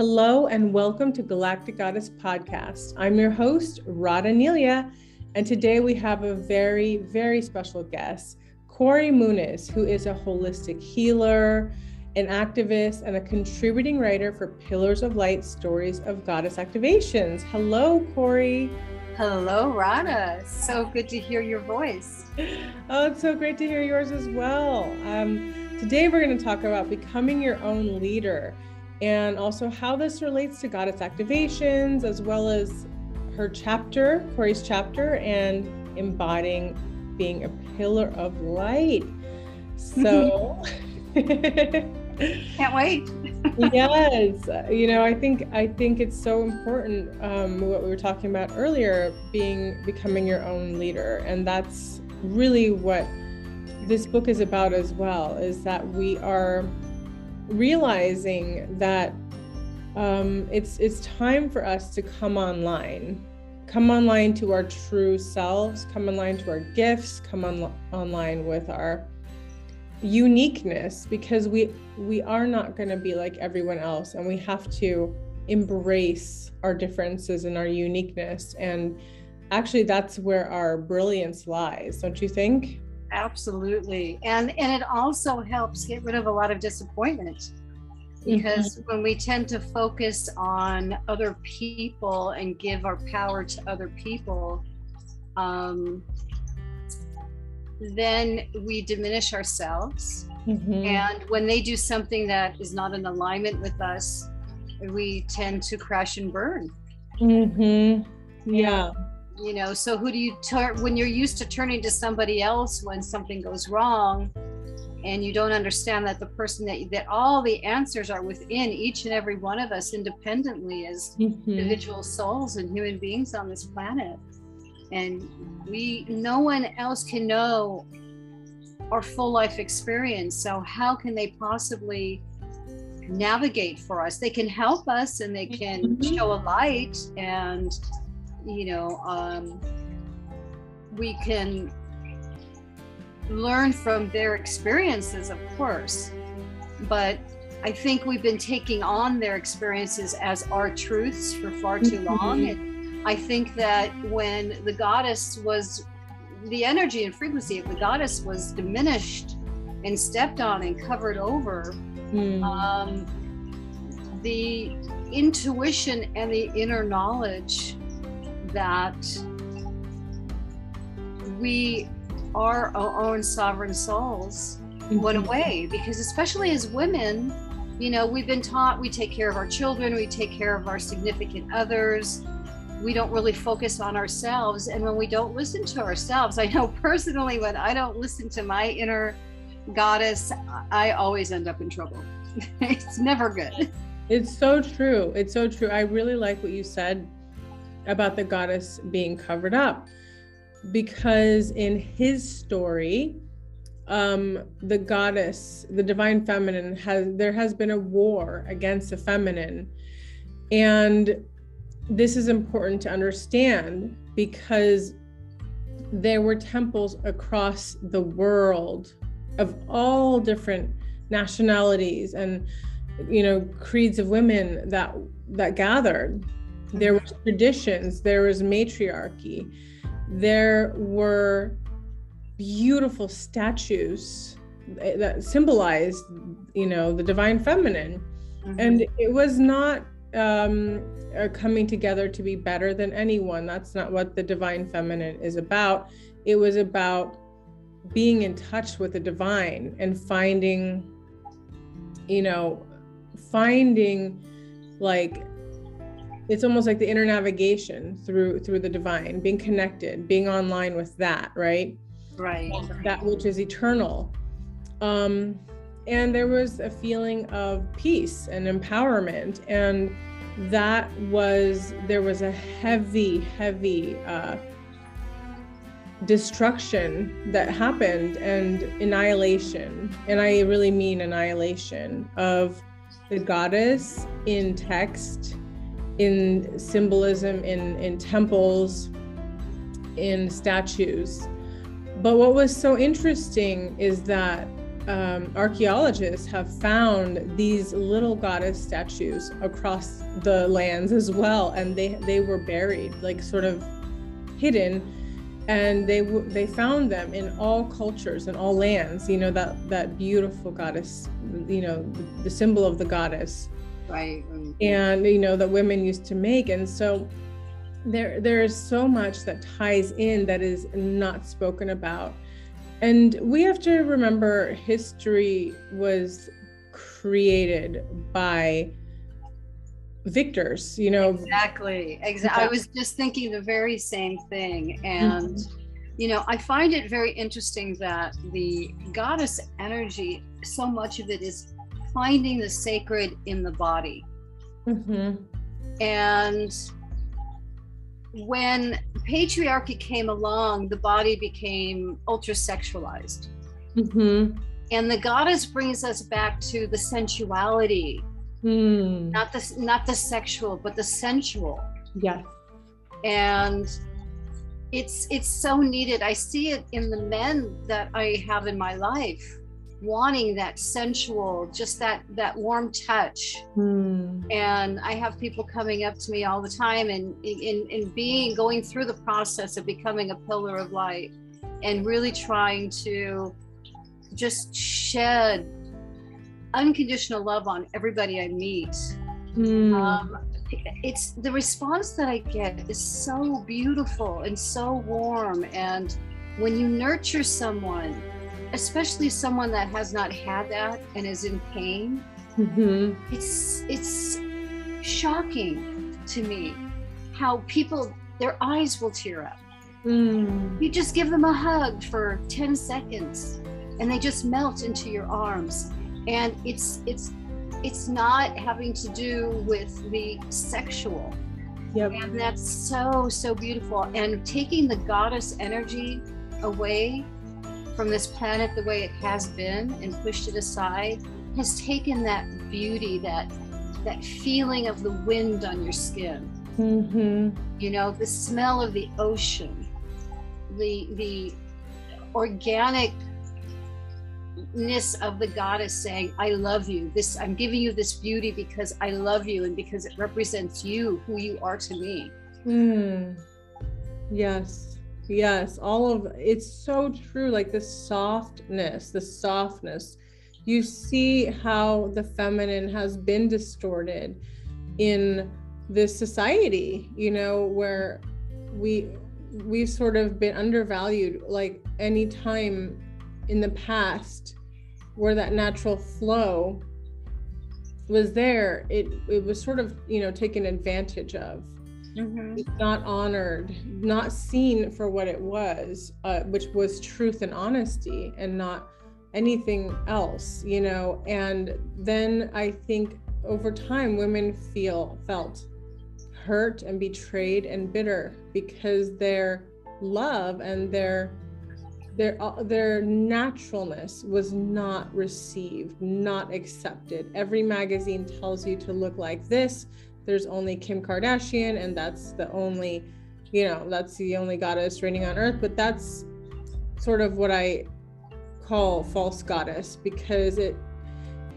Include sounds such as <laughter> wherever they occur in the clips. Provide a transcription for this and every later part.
Hello and welcome to Galactic Goddess Podcast. I'm your host, Radha Nelia, and today we have a very, very special guest, Corey Muniz, who is a holistic healer, an activist, and a contributing writer for Pillars of Light Stories of Goddess Activations. Hello, Corey. Hello, Radha. So good to hear your voice. <laughs> Oh, it's so great to hear yours as well. Um, today, we're going to talk about becoming your own leader and also how this relates to goddess activations, as well as her chapter, Corey's chapter, and embodying being a pillar of light. So, <laughs> can't wait. yes, you know, I think I think it's so important um, what we were talking about earlier, being becoming your own leader, and that's really what this book is about as well. Is that we are realizing that um, it's it's time for us to come online. Come online to our true selves come online to our gifts come on, online with our uniqueness because we we are not going to be like everyone else and we have to embrace our differences and our uniqueness. And actually that's where our brilliance lies don't you think absolutely and and it also helps get rid of a lot of disappointment because mm-hmm. when we tend to focus on other people and give our power to other people um, then we diminish ourselves mm-hmm. and when they do something that is not in alignment with us we tend to crash and burn mm-hmm. yeah you know so who do you turn when you're used to turning to somebody else when something goes wrong and you don't understand that the person that that all the answers are within each and every one of us independently as mm-hmm. individual souls and human beings on this planet and we no one else can know our full life experience so how can they possibly navigate for us they can help us and they can mm-hmm. show a light and you know, um, we can learn from their experiences, of course. But I think we've been taking on their experiences as our truths for far too mm-hmm. long. And I think that when the goddess was, the energy and frequency of the goddess was diminished and stepped on and covered over, mm. um, the intuition and the inner knowledge that we are our own sovereign souls mm-hmm. went away because especially as women you know we've been taught we take care of our children we take care of our significant others. We don't really focus on ourselves. And when we don't listen to ourselves i know <laughs> personally when i don't listen to my inner goddess i always end up in trouble. <laughs> It's never good. It's so true. It's so true. I really like what you said about the goddess being covered up. Because in his story um, the goddess the divine feminine has there has been a war against the feminine. And this is important to understand because there were temples across the world of all different nationalities and you know creeds of women that that gathered there were traditions, there was matriarchy, there were beautiful statues that symbolized, you know, the divine feminine. Mm-hmm. And it was not um, coming together to be better than anyone. That's not what the divine feminine is about. It was about being in touch with the divine and finding, you know, finding like it's almost like the inner navigation through through the divine being connected being online with that right? Right that which is eternal. Um and there was a feeling of peace and empowerment and that was there was a heavy heavy uh destruction that happened and annihilation and i really mean annihilation of the goddess in text in symbolism, in, in temples, in statues. But what was so interesting is that um, archaeologists have found these little goddess statues across the lands as well, and they they were buried, like sort of hidden, and they they found them in all cultures and all lands. You know that that beautiful goddess, you know, the, the symbol of the goddess, right? And you know that women used to make, and so there there is so much that ties in that is not spoken about and we have to remember history was created by victors, you know. Exactly. Exactly. I was just thinking the very same thing. And, mm-hmm. you know, I find it very interesting that the goddess energy, so much of it is finding the sacred in the body. Mm-hmm. And when patriarchy came along, the body became ultra sexualized. Mm-hmm. And the goddess brings us back to the sensuality, mm. not the not the sexual, but the sensual. Yeah. And it's it's so needed. I see it in the men that I have in my life wanting that sensual just that that warm touch mm. and i have people coming up to me all the time and in, in being going through the process of becoming a pillar of light and really trying to just shed unconditional love on everybody i meet mm. um, it's the response that i get is so beautiful and so warm and when you nurture someone especially someone that has not had that and is in pain mm-hmm. it's it's shocking to me how people their eyes will tear up mm. you just give them a hug for 10 seconds and they just melt into your arms and it's it's it's not having to do with the sexual yep. and that's so so beautiful and taking the goddess energy away from this planet the way it has been and pushed it aside has taken that beauty, that that feeling of the wind on your skin. Mm-hmm. You know, the smell of the ocean, the the organicness of the goddess saying, I love you. This I'm giving you this beauty because I love you and because it represents you, who you are to me. Mm. Yes Yes, all of it's so true. Like the softness, the softness. You see how the feminine has been distorted in this society, you know, where we we've sort of been undervalued like any time in the past where that natural flow was there it it was sort of you know taken advantage of mm-hmm. not honored, not seen for what it was, uh, which was truth and honesty and not anything else, you know. And then I think over time, women feel felt hurt and betrayed and bitter because their love and their their uh, their naturalness was not received not accepted every magazine tells you to look like this there's only Kim Kardashian and that's the only, you know, that's the only goddess reigning on earth. But that's sort of what I call false goddess because it,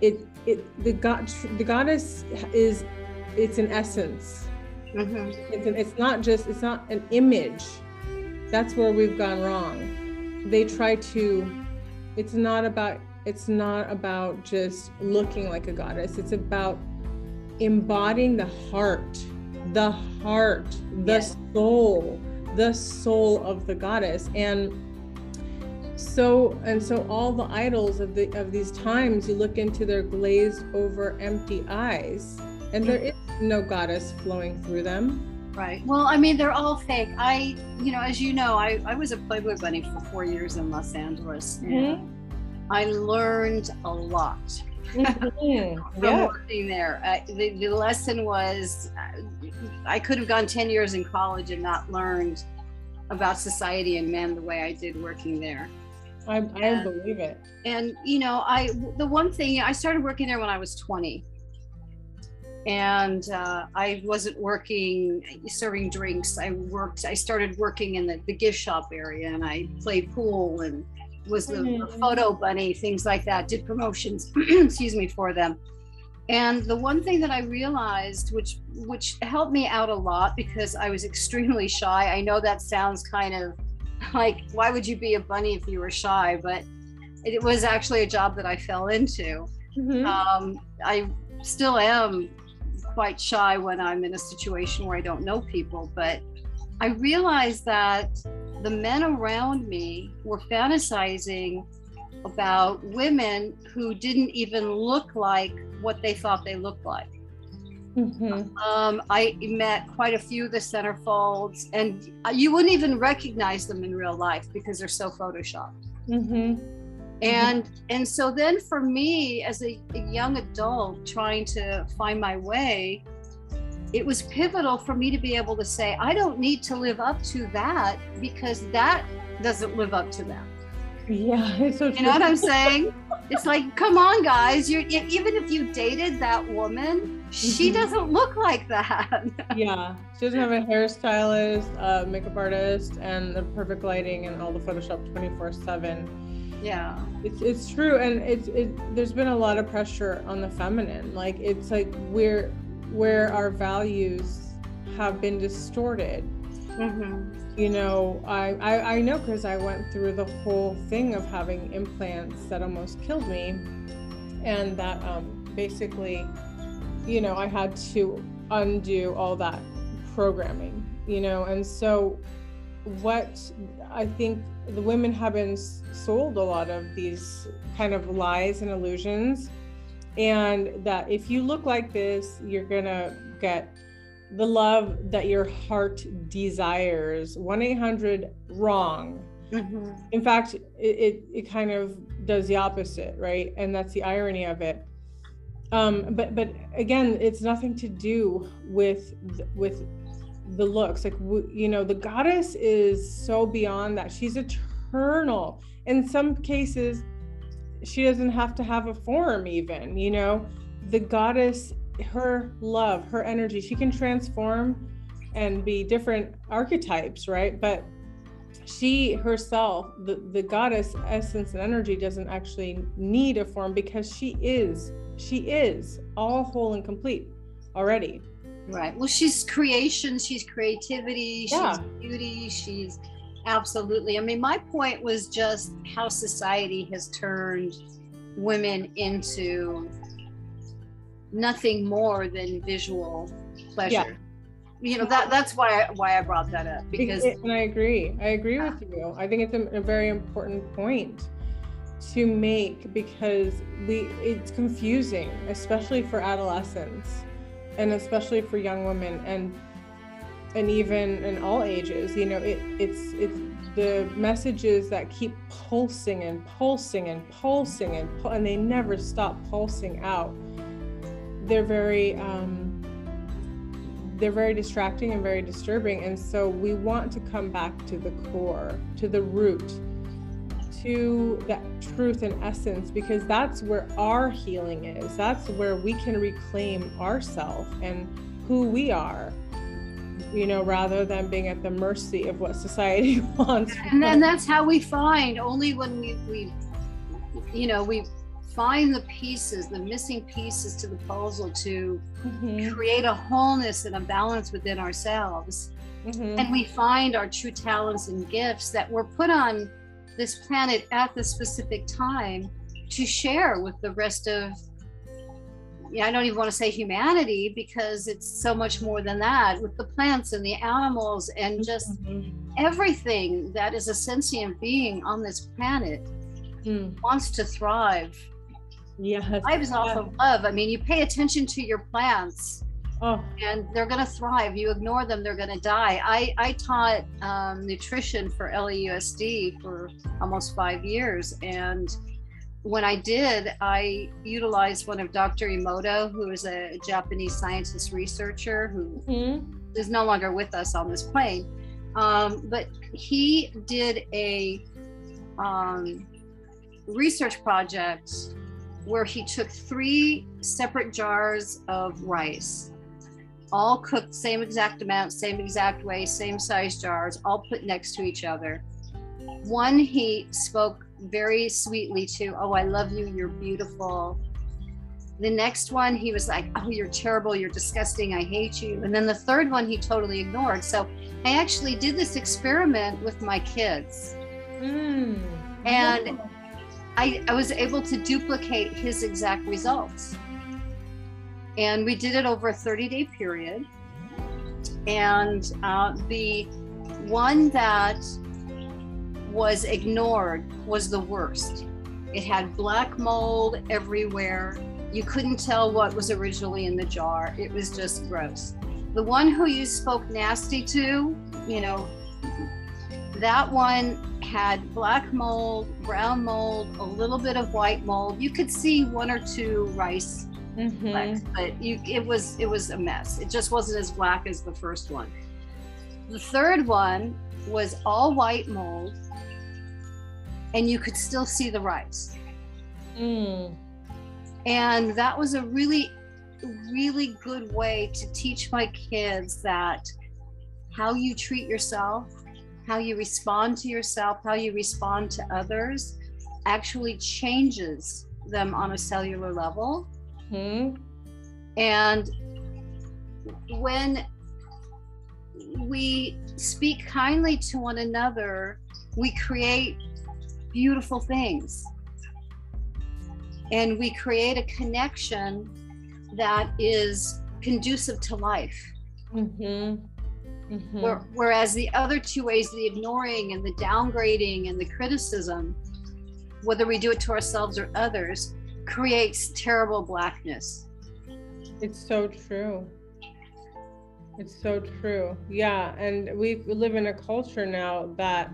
it, it, the god, the goddess is, it's an essence. Mm-hmm. It's, an, it's not just, it's not an image. That's where we've gone wrong. They try to, it's not about, it's not about just looking like a goddess. It's about embodying the heart, the heart, the yes. soul, the soul of the goddess. And so and so all the idols of the of these times you look into their glazed over empty eyes and there is no goddess flowing through them right well i mean they're all fake i you know as you know i, I was a playboy bunny for four years in los angeles mm-hmm. i learned a lot mm-hmm. <laughs> from yeah. working there. Uh, the, the lesson was uh, I could have gone 10 years in college and not learned about society and men the way I did working there. I, I believe it. And, you know, I, the one thing, I started working there when I was 20 and uh, I wasn't working serving drinks. I worked. I started working in the, the gift shop area, and I played pool and was the, the Mhm. photo bunny, things like that, did promotions, <clears throat> excuse me, for them. And the one thing that I realized, which which helped me out a lot because I was extremely shy. I know that sounds kind of like why would you be a bunny if you were shy? But it was actually a job that I fell into. Mhm. Um, I still am quite shy when I'm in a situation where I don't know people, but I realized that the men around me were fantasizing about women who didn't even look like what they thought they looked like. Mhm. Um, I met quite a few of the centerfolds, and you wouldn't even recognize them in real life because they're so photoshopped. Mhm. and and so then for me as a, a young adult trying to find my way it was pivotal for me to be able to say i don't need to live up to that because that doesn't live up to them. Yeah, <laughs> it's so true. you know what i'm saying <laughs> it's like come on guys you're even if you dated that woman she Mhm. doesn't look like that <laughs> yeah, she doesn't have a hairstylist, uh, makeup artist, and the perfect lighting and all the Photoshop twenty four seven. yeah It's it's true, and it's it. There's been a lot of pressure on the feminine. Like it's like where where our values have been distorted. Mhm. You know, I I, I know because I went through the whole thing of having implants that almost killed me, and that um, basically, you know, I had to undo all that programming. You know, and so what I think the women have been sold a lot of these kind of lies and illusions, and that if you look like this, you're gonna get the love that your heart desires. 1 800 wrong. Mhm. In fact, it, it, it kind of does the opposite, right? And that's the irony of it. Um, but but again, it's nothing to do with with the looks. Like you know, the goddess is so beyond that. She's eternal. In some cases, she doesn't have to have a form. Even you know, the goddess, her love, her energy, she can transform and be different archetypes, right? But she herself the, the goddess essence and energy doesn't actually need a form because she is she is all whole and complete already Right. Well, she's creation, she's creativity, Yeah. she's beauty, she's absolutely. I mean, my point was just how society has turned women into nothing more than visual pleasure. Yeah. You know, that that's why I, why I brought that up because and i agree i agree with you i think it's a, a very important point to make because we it's confusing especially for adolescents and especially for young women and and even in all ages you know it it's it's the messages that keep pulsing and pulsing and pulsing and pu- and they never stop pulsing out. They're very um they're very distracting and very disturbing and so we want to come back to the core to the root to that truth and essence because that's where our healing is. That's where we can reclaim ourself and who we are you know rather than being at the mercy of what society <laughs> wants. And then that's how we find only when we we you know we find the pieces the missing pieces to the puzzle to Mhm, create a wholeness and a balance within ourselves. Mhm. and we find our true talents and gifts that were put on this planet at the specific time to share with the rest of I don't even want to say humanity because it's so much more than that with the plants and the animals and just Mhm. everything that is a sentient being on this planet Mm, wants to thrive. yes Thrives off Yeah. of love. I mean, you pay attention to your plants oh and they're going to thrive. You ignore them, they're going to die. I, I taught um, nutrition for LAUSD for almost five years. And when I did, I utilized one of Dr. Emoto, who is a Japanese scientist researcher who Mhm. is no longer with us on this plane. Um, but he did a um, research project where he took three separate jars of rice, all cooked same exact amount, same exact way, same size jars, all put next to each other. One he spoke very sweetly to, oh, I love you, you're beautiful. The next one, he was like, oh, you're terrible, you're disgusting, I hate you. And then the third one, he totally ignored. So I actually did this experiment with my kids. Mm. And I, I was able to duplicate his exact results. And we did it over a 30 day period. And uh, the one that was ignored was the worst. It had black mold everywhere. You couldn't tell what was originally in the jar. It was just gross. The one who you spoke nasty to, you know, that one had black mold, brown mold, a little bit of white mold. You could see one or two rice Mhm. flecks, but you it was it was a mess. It just wasn't as black as the first one. The third one was all white mold, and you could still see the rice. Mm. And that was a really, really good way to teach my kids that how you treat yourself, how you respond to yourself, how you respond to others actually changes them on a cellular level. Mhm. And when we speak kindly to one another, we create beautiful things. And we create a connection that is conducive to life. Mhm. Mhm. Where, whereas the other two ways, the ignoring and the downgrading and the criticism, whether we do it to ourselves or others, creates terrible blackness. It's so true. It's so true. Yeah, and we live in a culture now that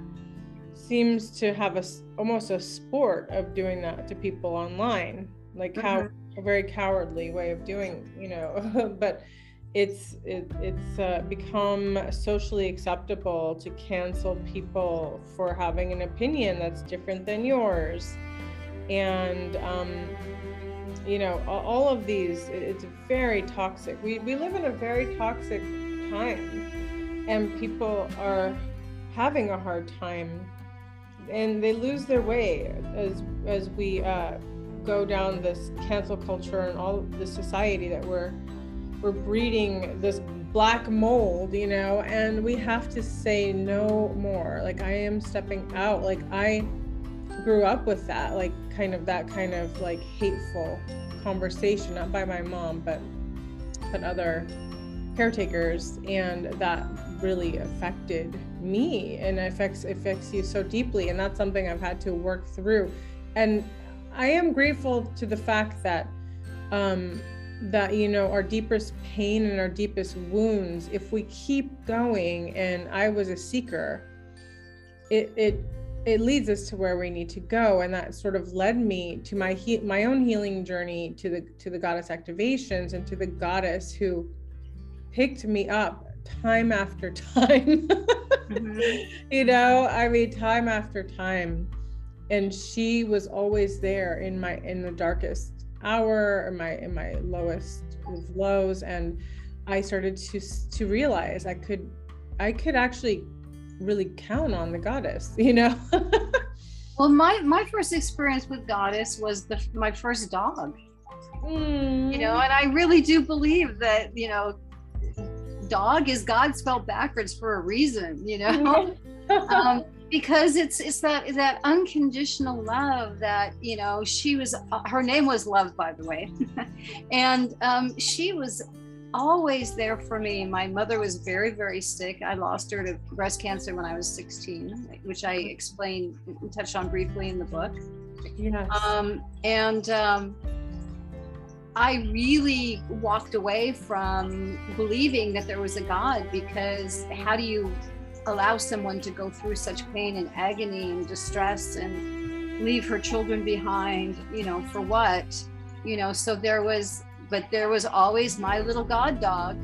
seems to have a almost a sport of doing that to people online. Like how a very cowardly way of doing, you know, <laughs> but it's it, it's uh, become socially acceptable to cancel people for having an opinion that's different than yours and um, you know all of these it's very toxic we, we live in a very toxic time and people are having a hard time and they lose their way as as we uh, go down this cancel culture and all the society that we're we're breeding this black mold you know and we have to say no more. Like i am stepping out. Like i grew up with that like kind of that kind of like hateful conversation not by my mom but but other caretakers and that really affected me and affects affects you so deeply and that's something i've had to work through. And i am grateful to the fact that um that you know our deepest pain and our deepest wounds if we keep going and i was a seeker it it it leads us to where we need to go and that sort of led me to my he- my own healing journey to the to the goddess activations and to the goddess who picked me up time after time. Mm-hmm. <laughs> You know i mean time after time. And she was always there in my in the darkest hour in my in my lowest of lows. And i started to to realize i could i could actually really count on the goddess you know? <laughs> Well, my my first experience with goddess was the my first dog. Mm. You know, and I really do believe that you know, dog is God spelled backwards for a reason. You know, <laughs> <laughs> um, because it's it's that that unconditional love that you know she was. Uh, her name was Love, by the way, <laughs> and um, she was always there for me. My mother was very, very sick. I lost her to breast cancer when I was 16, which I explained, touched on briefly in the book. yes. Um, and um, I really walked away from believing that there was a God because how do you allow someone to go through such pain and agony and distress and leave her children behind, you know, for what? You know, so there was, but there was always my little God dog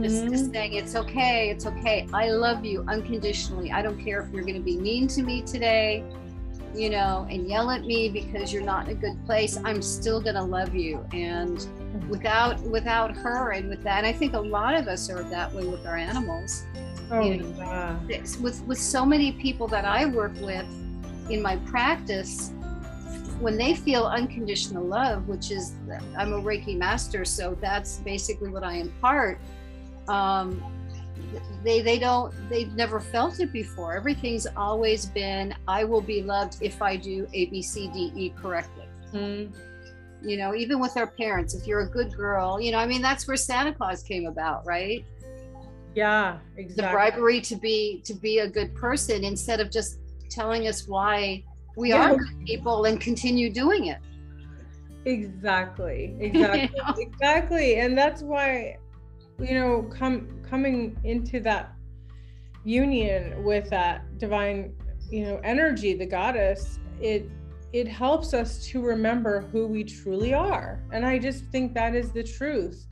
just, Mhm. just saying it's okay it's okay i love you unconditionally i don't care if you're going to be mean to me today you know and yell at me because you're not in a good place i'm still going to love you. And without without her and with that and i think a lot of us are that way with our animals. Oh you know, yeah with with so many people that i work with in my practice, when they feel unconditional love, which is I'm a Reiki master, so that's basically what I impart. Um, they they don't they've never felt it before. Everything's always been I will be loved if I do A B C D E correctly. Mm. You know, even with our parents, if you're a good girl, you know, I mean that's where Santa Claus came about, right? Yeah, exactly. The bribery to be to be a good person instead of just telling us why we yeah. are good people and continue doing it. Exactly. <laughs> Exactly. you know? Exactly. And that's why you know come coming into that union with that divine you know energy the goddess it it helps us to remember who we truly are and i just think that is the truth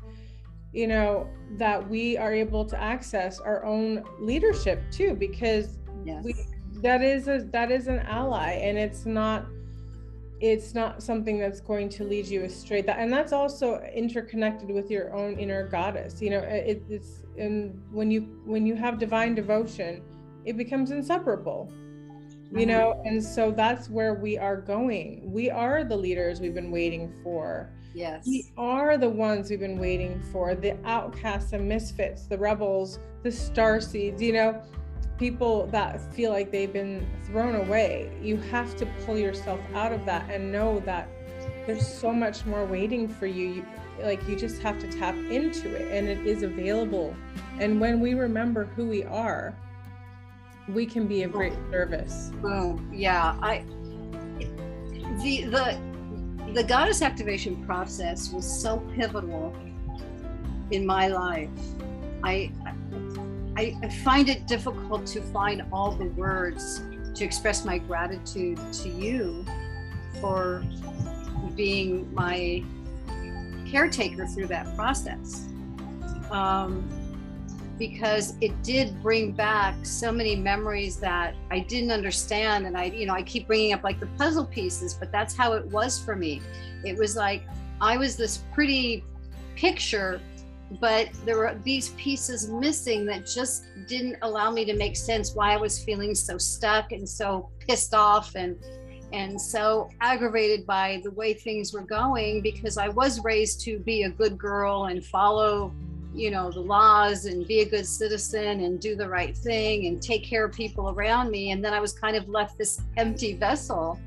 you know that we are able to access our own leadership too because yes. we that is a that is an ally and it's not it's not something that's going to lead you astray that and that's also interconnected with your own inner goddess you know it, it's and when you when you have divine devotion it becomes inseparable you know mm-hmm. and so that's where we are going we are the leaders we've been waiting for yes we are the ones we've been waiting for the outcasts and misfits the rebels the star seeds you know people that feel like they've been thrown away. You have to pull yourself out of that and know that there's so much more waiting for you. Like you just have to tap into it and it is available. And when we remember who we are, we can be of great service. Oh, yeah. I the the the goddess activation process was so pivotal in my life. I I, I find it difficult to find all the words to express my gratitude to you for being my caretaker through that process. Um, because it did bring back so many memories that I didn't understand. And I, you know, I keep bringing up like the puzzle pieces, but that's how it was for me. It was like I was this pretty picture but there were these pieces missing that just didn't allow me to make sense why I was feeling so stuck and so pissed off and and so aggravated by the way things were going because I was raised to be a good girl and follow you know the laws and be a good citizen and do the right thing and take care of people around me and then I was kind of left this empty vessel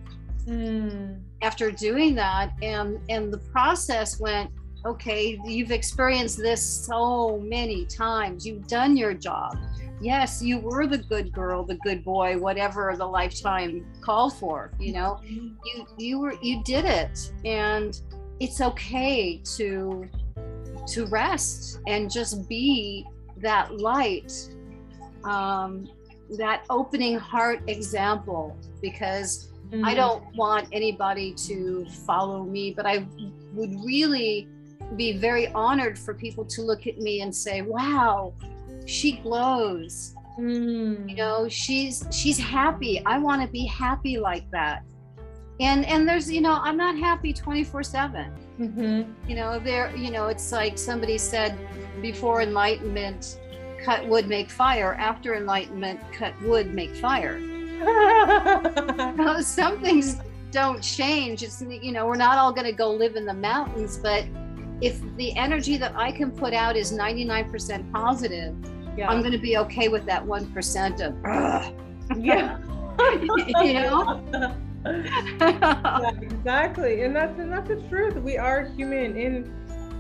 mm. after doing that and and the process went okay, you've experienced this so many times. You've done your job. Yes, you were the good girl, the good boy, whatever the lifetime called for, you know. Mm-hmm. You you were you did it and it's okay to to rest and just be that light um that opening heart example because mm-hmm. I don't want anybody to follow me, but I would really be very honored for people to look at me and say, wow, she glows. Mm. You know, she's she's happy. I want to be happy like that. And and there's, you know, I'm not happy 24 7. Mm-hmm. You know, there, you know, it's like somebody said before enlightenment, cut wood, make fire. After enlightenment, cut wood, make fire. <laughs> some things don't change. It's, you know, we're not all going to go live in the mountains, but if the energy that I can put out is 99% positive, yeah. I'm going to be okay with that 1% of, yeah. <laughs> you know? yeah, exactly. And that's, and that's the truth. We are human in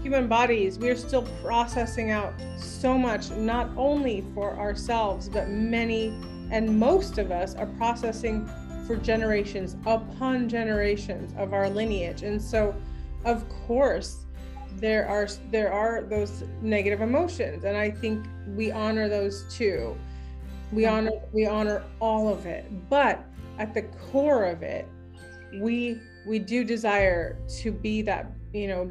human bodies. We are still processing out so much, not only for ourselves, but many and most of us are processing for generations upon generations of our lineage. And so, of course, there are there are those negative emotions and i think we honor those too we mm-hmm. honor we honor all of it but at the core of it we we do desire to be that you know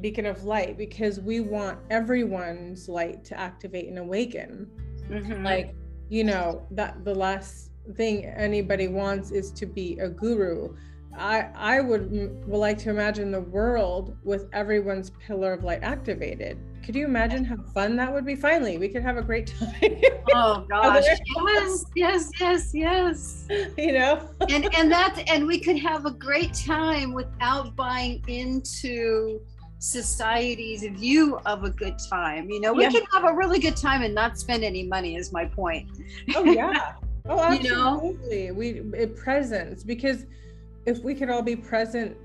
beacon of light because we want everyone's light to activate and awaken mm-hmm. like you know that the last thing anybody wants is to be a guru I I would, mm, would like to imagine the world with everyone's pillar of light activated. Could you imagine how fun that would be? Finally, we could have a great <laughs> time. oh <laughs> gosh, <laughs> yes, yes, yes, yes. You know, and and that and we could have a great time without buying into society's view of a good time. You know, we yeah. can have a really good time and not spend any money. Is my point. Oh yeah. Oh, absolutely. You know? We eh, it presence because if we could all be present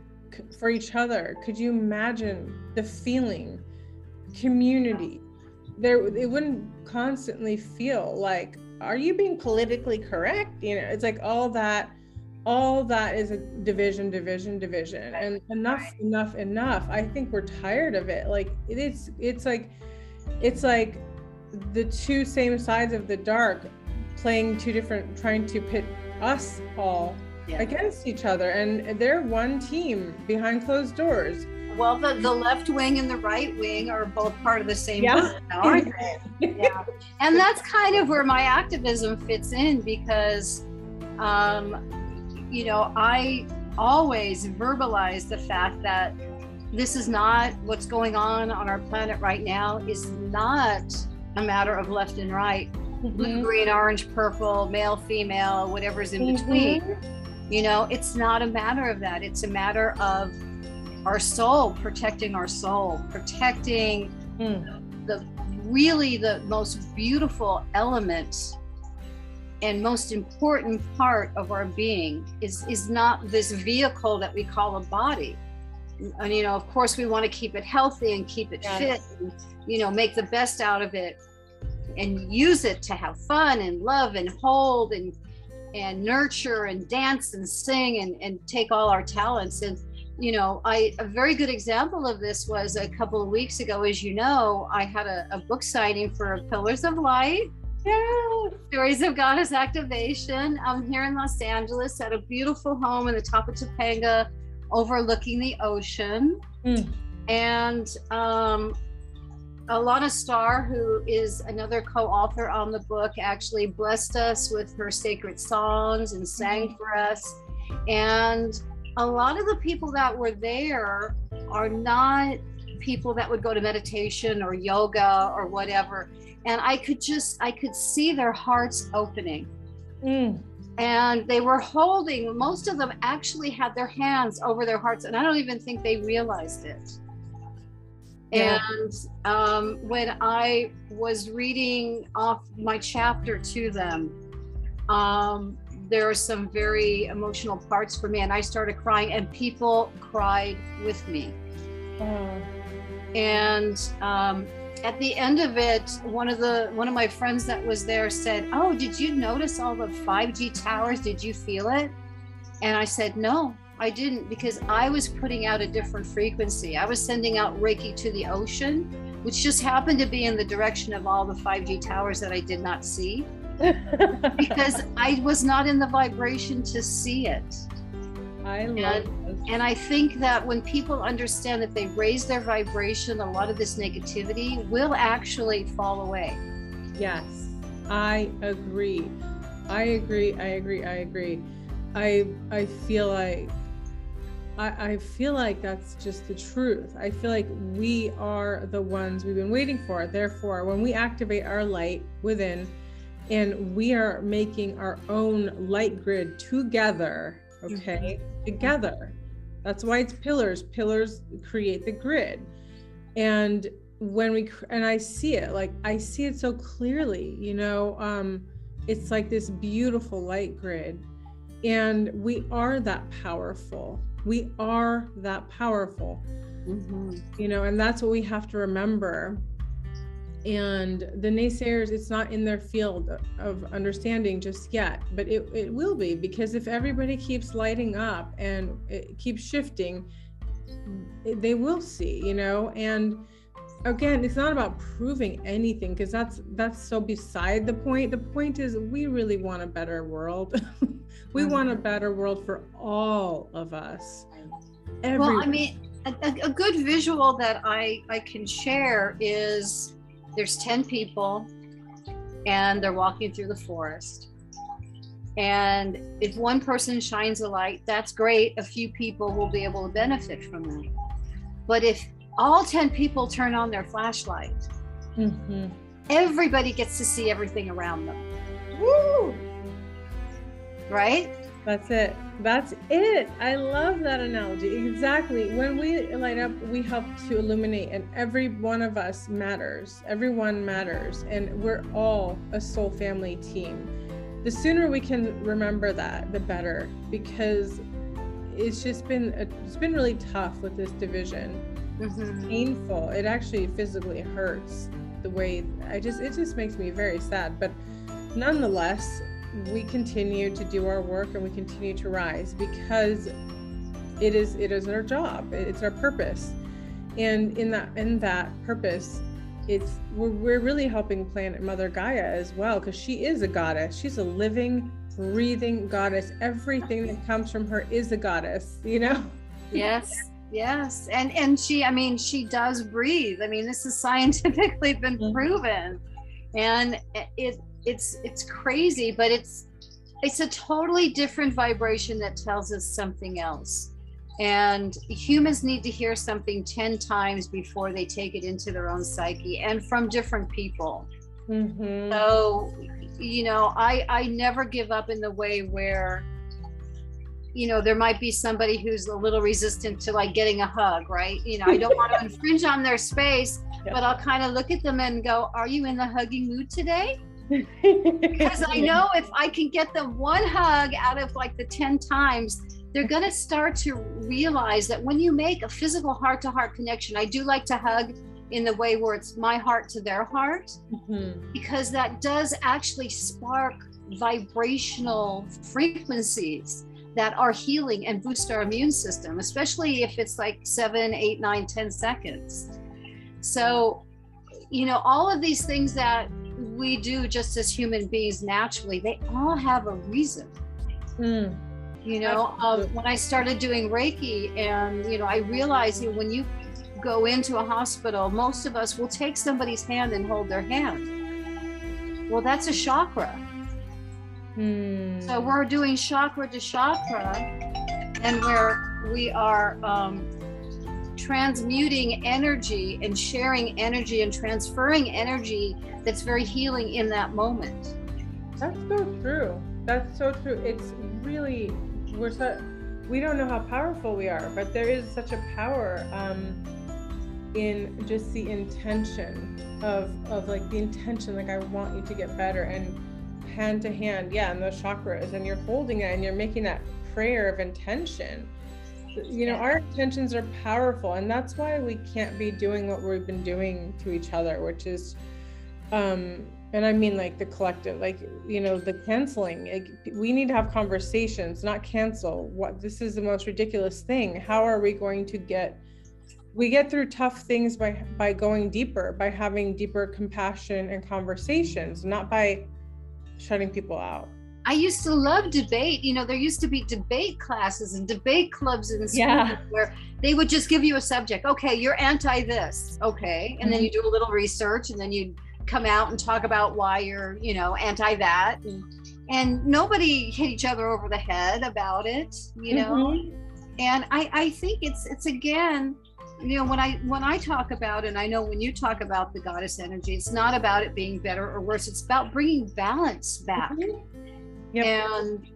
for each other, could you imagine the feeling, community? There, it wouldn't constantly feel like, are you being politically correct? You know, it's like all that, all that is a division, division, division, and enough, enough, enough. I think we're tired of it. Like it is, it's like, it's like the two same sides of the dark playing two different, trying to pit us all yeah. against each other and they're one team behind closed doors well the, the left wing and the right wing are both part of the same yeah. aren't they? <laughs> yeah and that's kind of where my activism fits in because um, you know i always verbalize the fact that this is not what's going on on our planet right now is not a matter of left and right mm-hmm. blue green orange purple male female whatever's in mm-hmm. between you know, it's not a matter of that. It's a matter of our soul, protecting our soul, protecting mm. the, the really the most beautiful element and most important part of our being is is not this vehicle that we call a body and you know of course we want to keep it healthy and keep it yes. fit and you know make the best out of it and use it to have fun and love and hold and and nurture and dance and sing and, and take all our talents and you know i a very good example of this was a couple of weeks ago as you know i had a, a book signing for pillars of light yeah. stories of goddess activation i'm here in los angeles at a beautiful home in the top of topanga overlooking the ocean mm. and um, Alana Starr, who is another co-author on the book, actually blessed us with her sacred songs and sang for us. And a lot of the people that were there are not people that would go to meditation or yoga or whatever. And I could just, I could see their hearts opening. Mm. And they were holding, most of them actually had their hands over their hearts. And I don't even think they realized it. And um, when I was reading off my chapter to them, um, there are some very emotional parts for me, and I started crying, and people cried with me. And um, at the end of it, one of the one of my friends that was there said, "Oh, did you notice all the 5G towers? Did you feel it?" And I said, "No, I didn't because I was putting out a different frequency. I was sending out Reiki to the ocean, which just happened to be in the direction of all the 5G towers that I did not see <laughs> because I was not in the vibration to see it. I love and, and I think that when people understand that they raise their vibration, a lot of this negativity will actually fall away. Yes, I agree. I agree. I agree. I agree. I I feel like I, I feel like that's just the truth. I feel like we are the ones we've been waiting for. Therefore, when we activate our light within and we are making our own light grid together, okay, mm-hmm. together. That's why it's pillars. Pillars create the grid. And when we and I see it like I see it so clearly, you know, um it's like this beautiful light grid and we are that powerful we are that powerful. Mm-hmm. you know and that's what we have to remember. And the naysayers it's not in their field of understanding just yet but it, it will be because if everybody keeps lighting up and it keeps shifting they will see you know? And again it's not about proving anything because that's that's so beside the point. The point is we really want a better world <laughs> we mm-hmm. want a better world for all of us Everyone. well i mean a, a, good visual that i i can share is there's 10 people and they're walking through the forest And if one person shines a light, that's great. A few people will be able to benefit from that. But if all 10 people turn on their flashlight, mm-hmm. everybody gets to see everything around them. Woo! Right? That's it. That's it. I love that analogy. Exactly. When we light up, we help to illuminate, and every one of us matters. Everyone matters. And we're all a soul family team the sooner we can remember that, the better, because it's just been it's been really tough with this division. Mm-hmm. painful. It actually physically hurts the way I just it just makes me very sad. But nonetheless, we continue to do our work and we continue to rise because it is it is our job. It's our purpose. And in that in that purpose, it's we're, we're really helping planet mother gaia as well because she is a goddess she's a living breathing goddess everything that comes from her is a goddess you know yes yes and and she i mean she does breathe i mean this is scientifically been mm-hmm. proven and it it's it's crazy but it's it's a totally different vibration that tells us something else and humans need to hear something 10 times before they take it into their own psyche and from different people. Mm-hmm. So, you know, I, I never give up in the way where, you know, there might be somebody who's a little resistant to like getting a hug, right? You know, I don't want to <laughs> infringe on their space, yeah. but I'll kind of look at them and go, Are you in the hugging mood today? Because I know <laughs> if I can get them one hug out of like the 10 times, they're going to start to realize that when you make a physical heart to heart connection, I do like to hug in the way where it's my heart to their heart, mm-hmm. because that does actually spark vibrational frequencies that are healing and boost our immune system, especially if it's like seven, eight, nine, ten seconds. So, you know, all of these things that we do just as human beings naturally, they all have a reason. Mm. You know um, when i started doing reiki and you know i realized you know, when you go into a hospital most of us will take somebody's hand and hold their hand. Well that's a chakra. Hmm. so we're doing chakra to chakra and where we are um, transmuting energy and sharing energy and transferring energy that's very healing in that moment. That's so true. That's so true. It's really we're so we don't know how powerful we are, but there is such a power um, in just the intention of of like the intention, like I want you to get better, and hand to hand, yeah, and those chakras, and you're holding it, and you're making that prayer of intention. You know, our intentions are powerful, and that's why we can't be doing what we've been doing to each other, which is um and i mean like the collective like you know the canceling like, we need to have conversations not cancel. What this is the most ridiculous thing. How are we going to get we get through tough things by by going deeper by having deeper compassion and conversations not by shutting people out I used to love debate. You know, there used to be debate classes and debate clubs in school yeah. where they would just give you a subject. Okay, you're anti this. Okay. And mm-hmm. then you do a little research and then you come out and talk about why you're, you know, anti that. And, and nobody hit each other over the head about it, you know. Mm-hmm. And I, I think it's it's again, you know, when I when I talk about and I know when you talk about the goddess energy, it's not about it being better or worse. It's about bringing balance back. Mm-hmm. Yep. And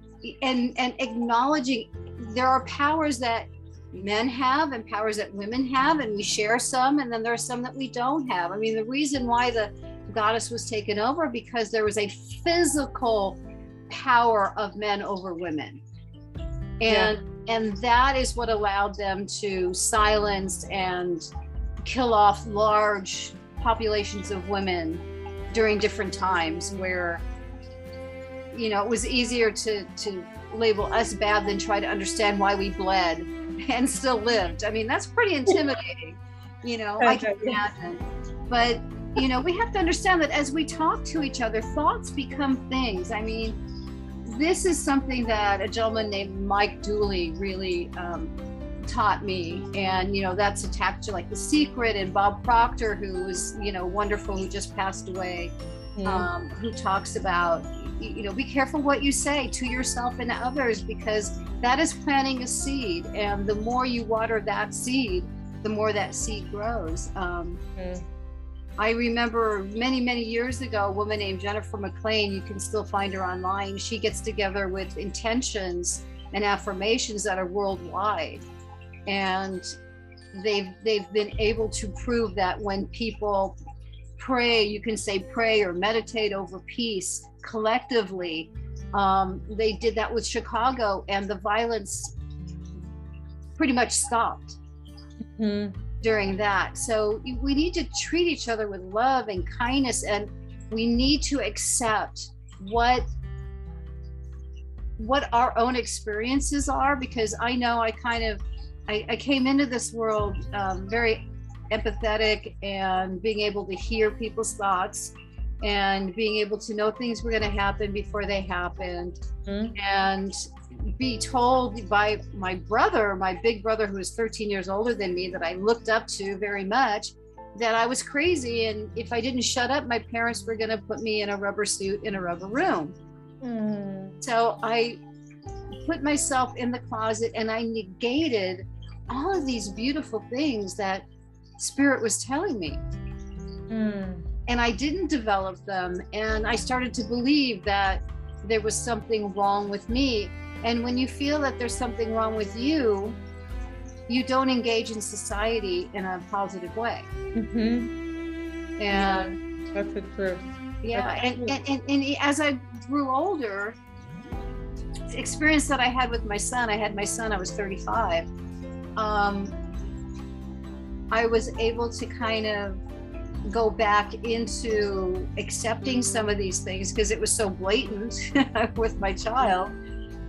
and and acknowledging there are powers that men have and powers that women have and we share some and then there are some that we don't have i mean the reason why the goddess was taken over because there was a physical power of men over women and yeah. and that is what allowed them to silence and kill off large populations of women during different times where you know it was easier to to label us bad than try to understand why we bled <laughs> and still lived i mean that's pretty intimidating you know i can imagine but you know, we have to understand that as we talk to each other, thoughts become things. I mean, this is something that a gentleman named Mike Dooley really um, taught me. And, you know, that's attached to like The Secret and Bob Proctor, who was, you know, wonderful, who just passed away. Mm-hmm. um, who talks about you know be careful what you say to yourself and others because that is planting a seed and the more you water that seed the more that seed grows um, mm. I remember many, many years ago, a woman named Jennifer McLean, you can still find her online. She gets together with intentions and affirmations that are worldwide. And they've they've been able to prove that when people pray, you can say pray or meditate over peace collectively. Um, they did that with Chicago, and the violence pretty much stopped. Mm-hmm during that. So we need to treat each other with love and kindness, and we need to accept what what our own experiences are because i know i kind of i, I came into this world um, very empathetic and being able to hear people's thoughts and being able to know things were going to happen before they happened mm-hmm. and be told by my brother, my big brother, who was 13 years older than me, that I looked up to very much, that I was crazy. And if I didn't shut up, my parents were going to put me in a rubber suit in a rubber room. Mm. So I put myself in the closet and I negated all of these beautiful things that spirit was telling me. Mm. And I didn't develop them. And I started to believe that there was something wrong with me. And when you feel that there's something wrong with you, you don't engage in society in a positive way. Mm-hmm. And that's the truth. Yeah. And, and, and, and as I grew older, experience that I had with my son, I had my son, I was 35. Um, I was able to kind of go back into accepting some of these things because it was so blatant <laughs> with my child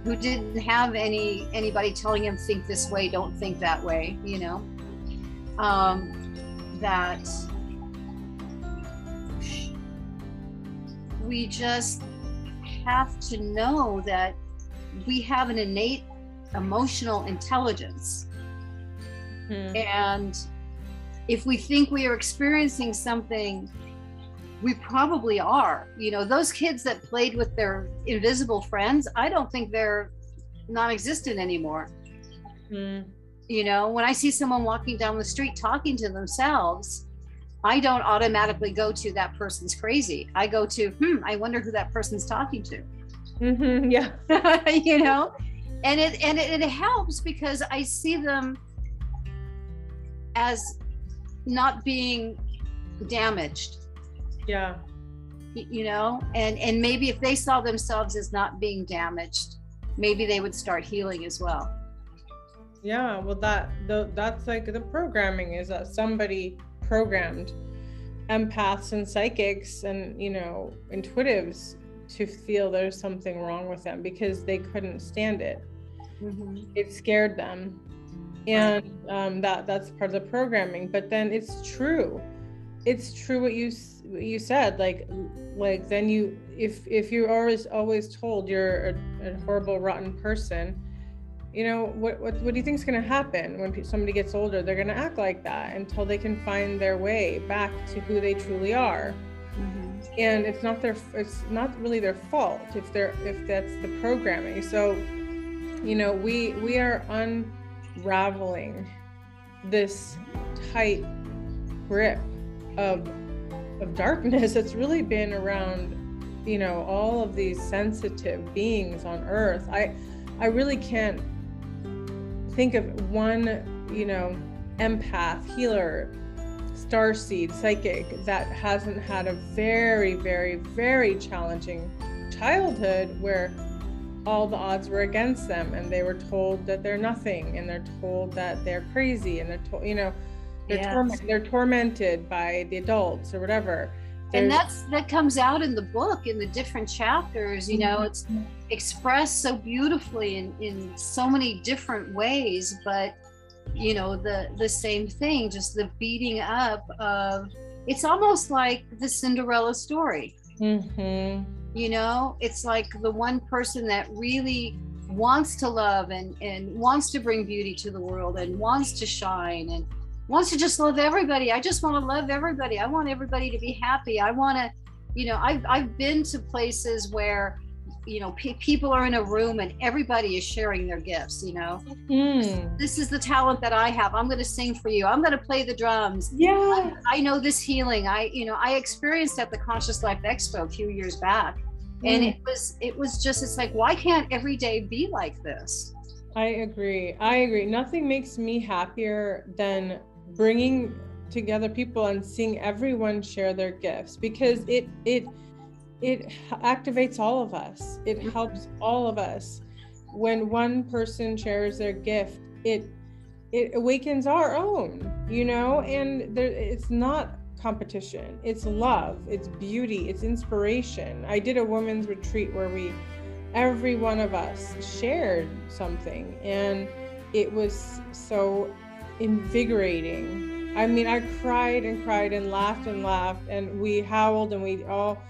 who didn't have any anybody telling him think this way don't think that way you know um, that we just have to know that we have an innate emotional intelligence hmm. and if we think we are experiencing something we probably are. You know, those kids that played with their invisible friends, I don't think they're non existent anymore. Mm. You know, when I see someone walking down the street talking to themselves, I don't automatically go to that person's crazy. I go to, hmm, I wonder who that person's talking to. Mm-hmm, yeah. <laughs> you know, and it and it, it helps because I see them as not being damaged. Yeah. You know and and maybe if they saw themselves as not being damaged maybe they would start healing as well. Yeah well that the, that's like the programming is that somebody programmed empaths and psychics and you know intuitives to feel there's something wrong with them because they couldn't stand it. Mm-hmm. it scared them and um, that that's part of the programming but then it's true. It's true what you what you said like like then you if if you're always always told you're a, a horrible rotten person you know what, what what do you think is going to happen? When somebody gets older they're going to act like that until they can find their way back to who they truly are. Mm-hmm. and it's not their it's not really their fault if they're if that's the programming. So you know we we are unraveling this tight grip of of darkness that's really been around you know all of these sensitive beings on earth. I i really can't think of one you know empath healer star seed psychic that hasn't had a very very very challenging childhood where all the odds were against them and they were told that they're nothing and they're told that they're crazy and they're told you know they're, yes. torment, they're tormented by the adults or whatever. There's, and that's that comes out in the book in the different chapters. You know, it's mm-hmm. expressed so beautifully in in so many different ways, but you know the the same thing, just the beating up of. It's almost like the Cinderella story. Mm-hmm. You know, it's like the one person that really wants to love and and wants to bring beauty to the world and wants to shine and wants to just love everybody. I just want to love everybody. I want everybody to be happy. I want to you know i've i've been to places where you know pe- people are in a room and everybody is sharing their gifts you know Mm. this is the talent that i have i'm going to sing for you i'm going to play the drums Yeah. i know this healing i you know i experienced at the conscious life expo a few years back and Mm. it was it was just it's like why can't every day be like this I agree. I agree. Nothing makes me happier than bringing together people and seeing everyone share their gifts because it it it activates all of us. It mm-hmm. helps all of us. When one person shares their gift, it it awakens our own, you know, and there it's not competition. It's love, it's beauty, it's inspiration. I did a women's retreat where we every one of us shared something and it was so invigorating i mean i cried and cried and laughed and laughed and we howled and we all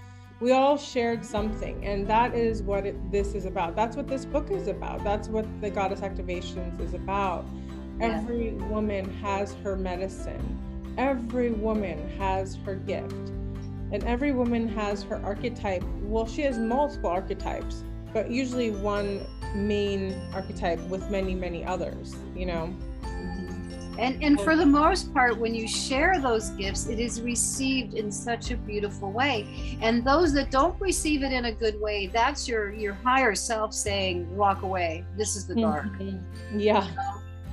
we all shared something and that is what it, this is about. That's what this book is about. That's what the goddess activations is about. Yeah. every woman has her medicine. Every woman has her gift. And every woman has her archetype. Well she has multiple archetypes but usually one main archetype with many many others you know and and for the most part when you share those gifts it is received in such a beautiful way. And those that don't receive it in a good way that's your your higher self saying walk away. This is the dark. Mhm. yeah.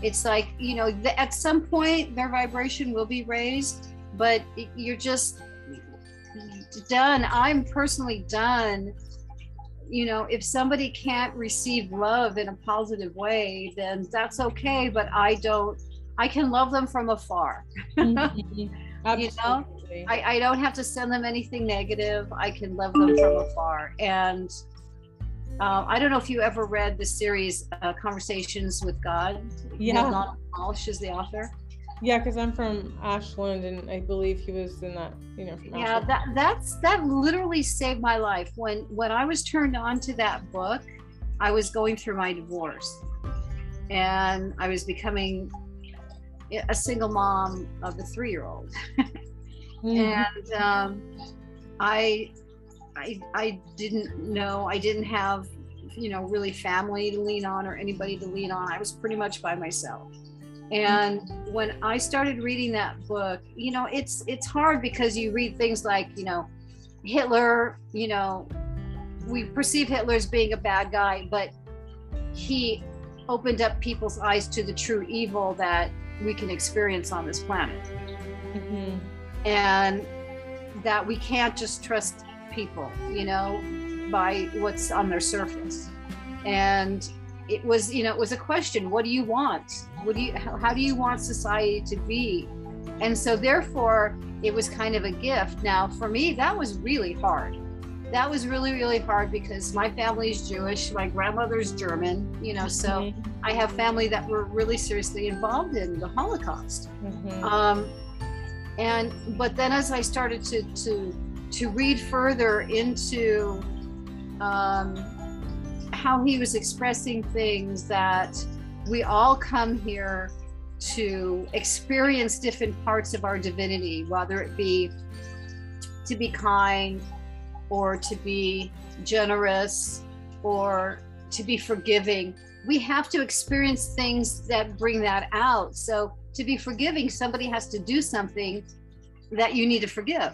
It's like you know th- at some point their vibration will be raised but you're just done. I'm personally done. You know if somebody can't receive love in a positive way then that's okay but i don't i can love them from afar Mhm. <laughs> You know, I, I don't have to send them anything negative. I can love them from afar. And uh, I don't know if you ever read the series uh, Conversations with God. Yeah. Walsch is the author. yeah because i'm from ashland and i believe he was in that you know from Yeah, that that's that literally saved my life. When when I was turned on to that book, I was going through my divorce, and I was becoming a single mom of a three year old. <laughs> Mhm. and um, I, I, I didn't know. I didn't have, you know, really family to lean on or anybody to lean on. I was pretty much by myself. And when I started reading that book, you know, it's it's hard because you read things like, you know, Hitler. You know, we perceive Hitler as being a bad guy, but he opened up people's eyes to the true evil that we can experience on this planet Mhm. and that we can't just trust people, you know, by what's on their surface. And it was, you know, it was a question: What do you want? What do you? How do you want society to be? And so, therefore, it was kind of a gift. Now, for me, that was really hard. That was really, really hard because my family is Jewish, my grandmother's German, you know, so Mhm. I have family that were really seriously involved in the Holocaust Mhm. um, and but then as i started to to to read further into um, how he was expressing things that we all come here to experience different parts of our divinity whether it be to be kind or to be generous or to be forgiving. We have to experience things that bring that out. So to be forgiving somebody has to do something that you need to forgive.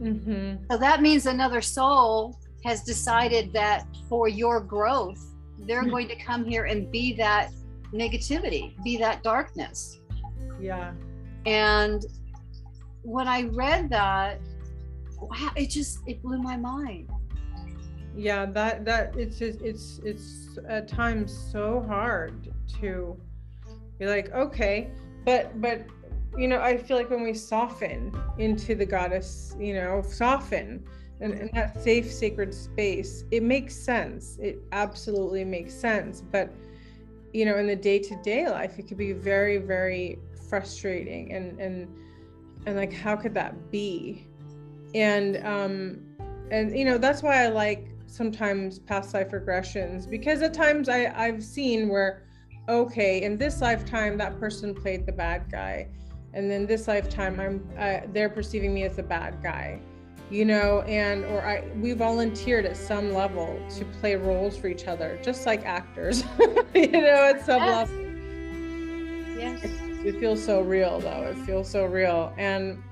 Mhm. so that means another soul has decided that for your growth they're Hmm. going to come here and be that negativity be that darkness. Yeah. And when i read that wow it just it blew my mind. Yeah that that it's just it's it's at times so hard to be like okay but but you know i feel like when we soften into the goddess you know soften and in that safe sacred space it makes sense. It absolutely makes sense but you know in the day-to-day life it could be very very frustrating and and and like how could that be and um and you know that's why i like sometimes past life regressions because at times i i've seen where okay in this lifetime that person played the bad guy. And then this lifetime i'm uh, they're perceiving me as the bad guy you know and or i we volunteered at some level to play roles for each other just like actors <laughs> you know at some yes. level. Yes. It feels so real though. It feels so real. And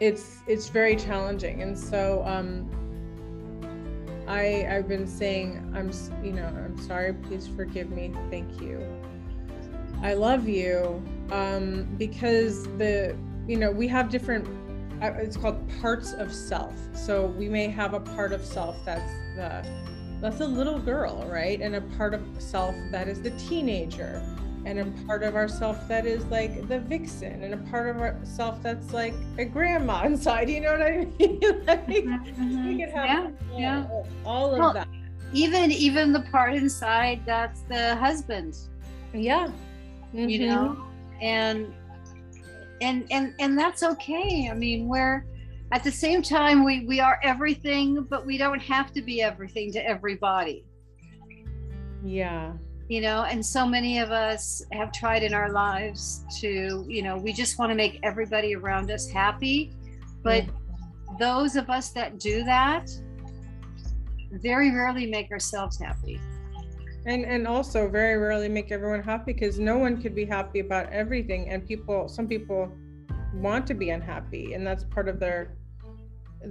it's it's very challenging. And so um i i've been saying i'm you know i'm sorry please forgive me thank you. I love you um because the you know we have different uh, it's called parts of self. So we may have a part of self that's the that's a little girl right? And a part of self that is the teenager and a part of ourself that is like the vixen and a part of ourself that's like a grandma <laughs> inside you know what i mean? <laughs> Like, mm-hmm. we can have yeah, yeah. all of well, that. even even the part inside that's the husband. Yeah. Mm-hmm. you know? And and and and that's okay. I mean we're at the same time we we are everything but we don't have to be everything to everybody. Yeah you know and so many of us have tried in our lives to you know we just want to make everybody around us happy. But those of us that do that very rarely make ourselves happy. And and also very rarely make everyone happy because no one could be happy about everything and people some people want to be unhappy and that's part of their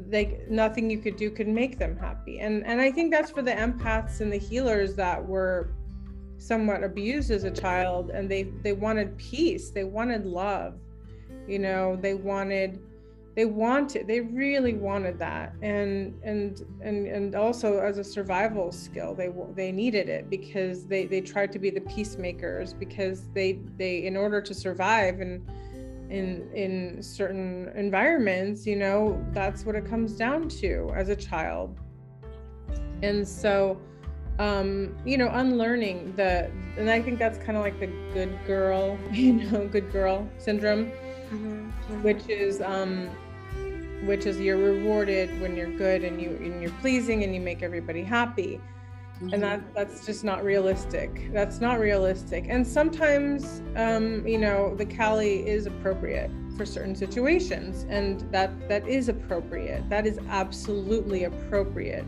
they nothing you could do could make them happy. And and i think that's for the empaths and the healers that were somewhat abused as a child and they they wanted peace they wanted love you know they wanted they wanted they really wanted that. And and and and also as a survival skill they they needed it because they they tried to be the peacemakers because they they in order to survive and in in certain environments you know that's what it comes down to as a child. And so um, you know, unlearning the, and I think that's kind of like the good girl, <laughs> you know, good girl syndrome, mm-hmm. which is, um, which is you're rewarded when you're good and you and you're pleasing and you make everybody happy, mm-hmm. and that that's just not realistic. That's not realistic. And sometimes, um, you know, the Kali is appropriate for certain situations, and that that is appropriate. That is absolutely appropriate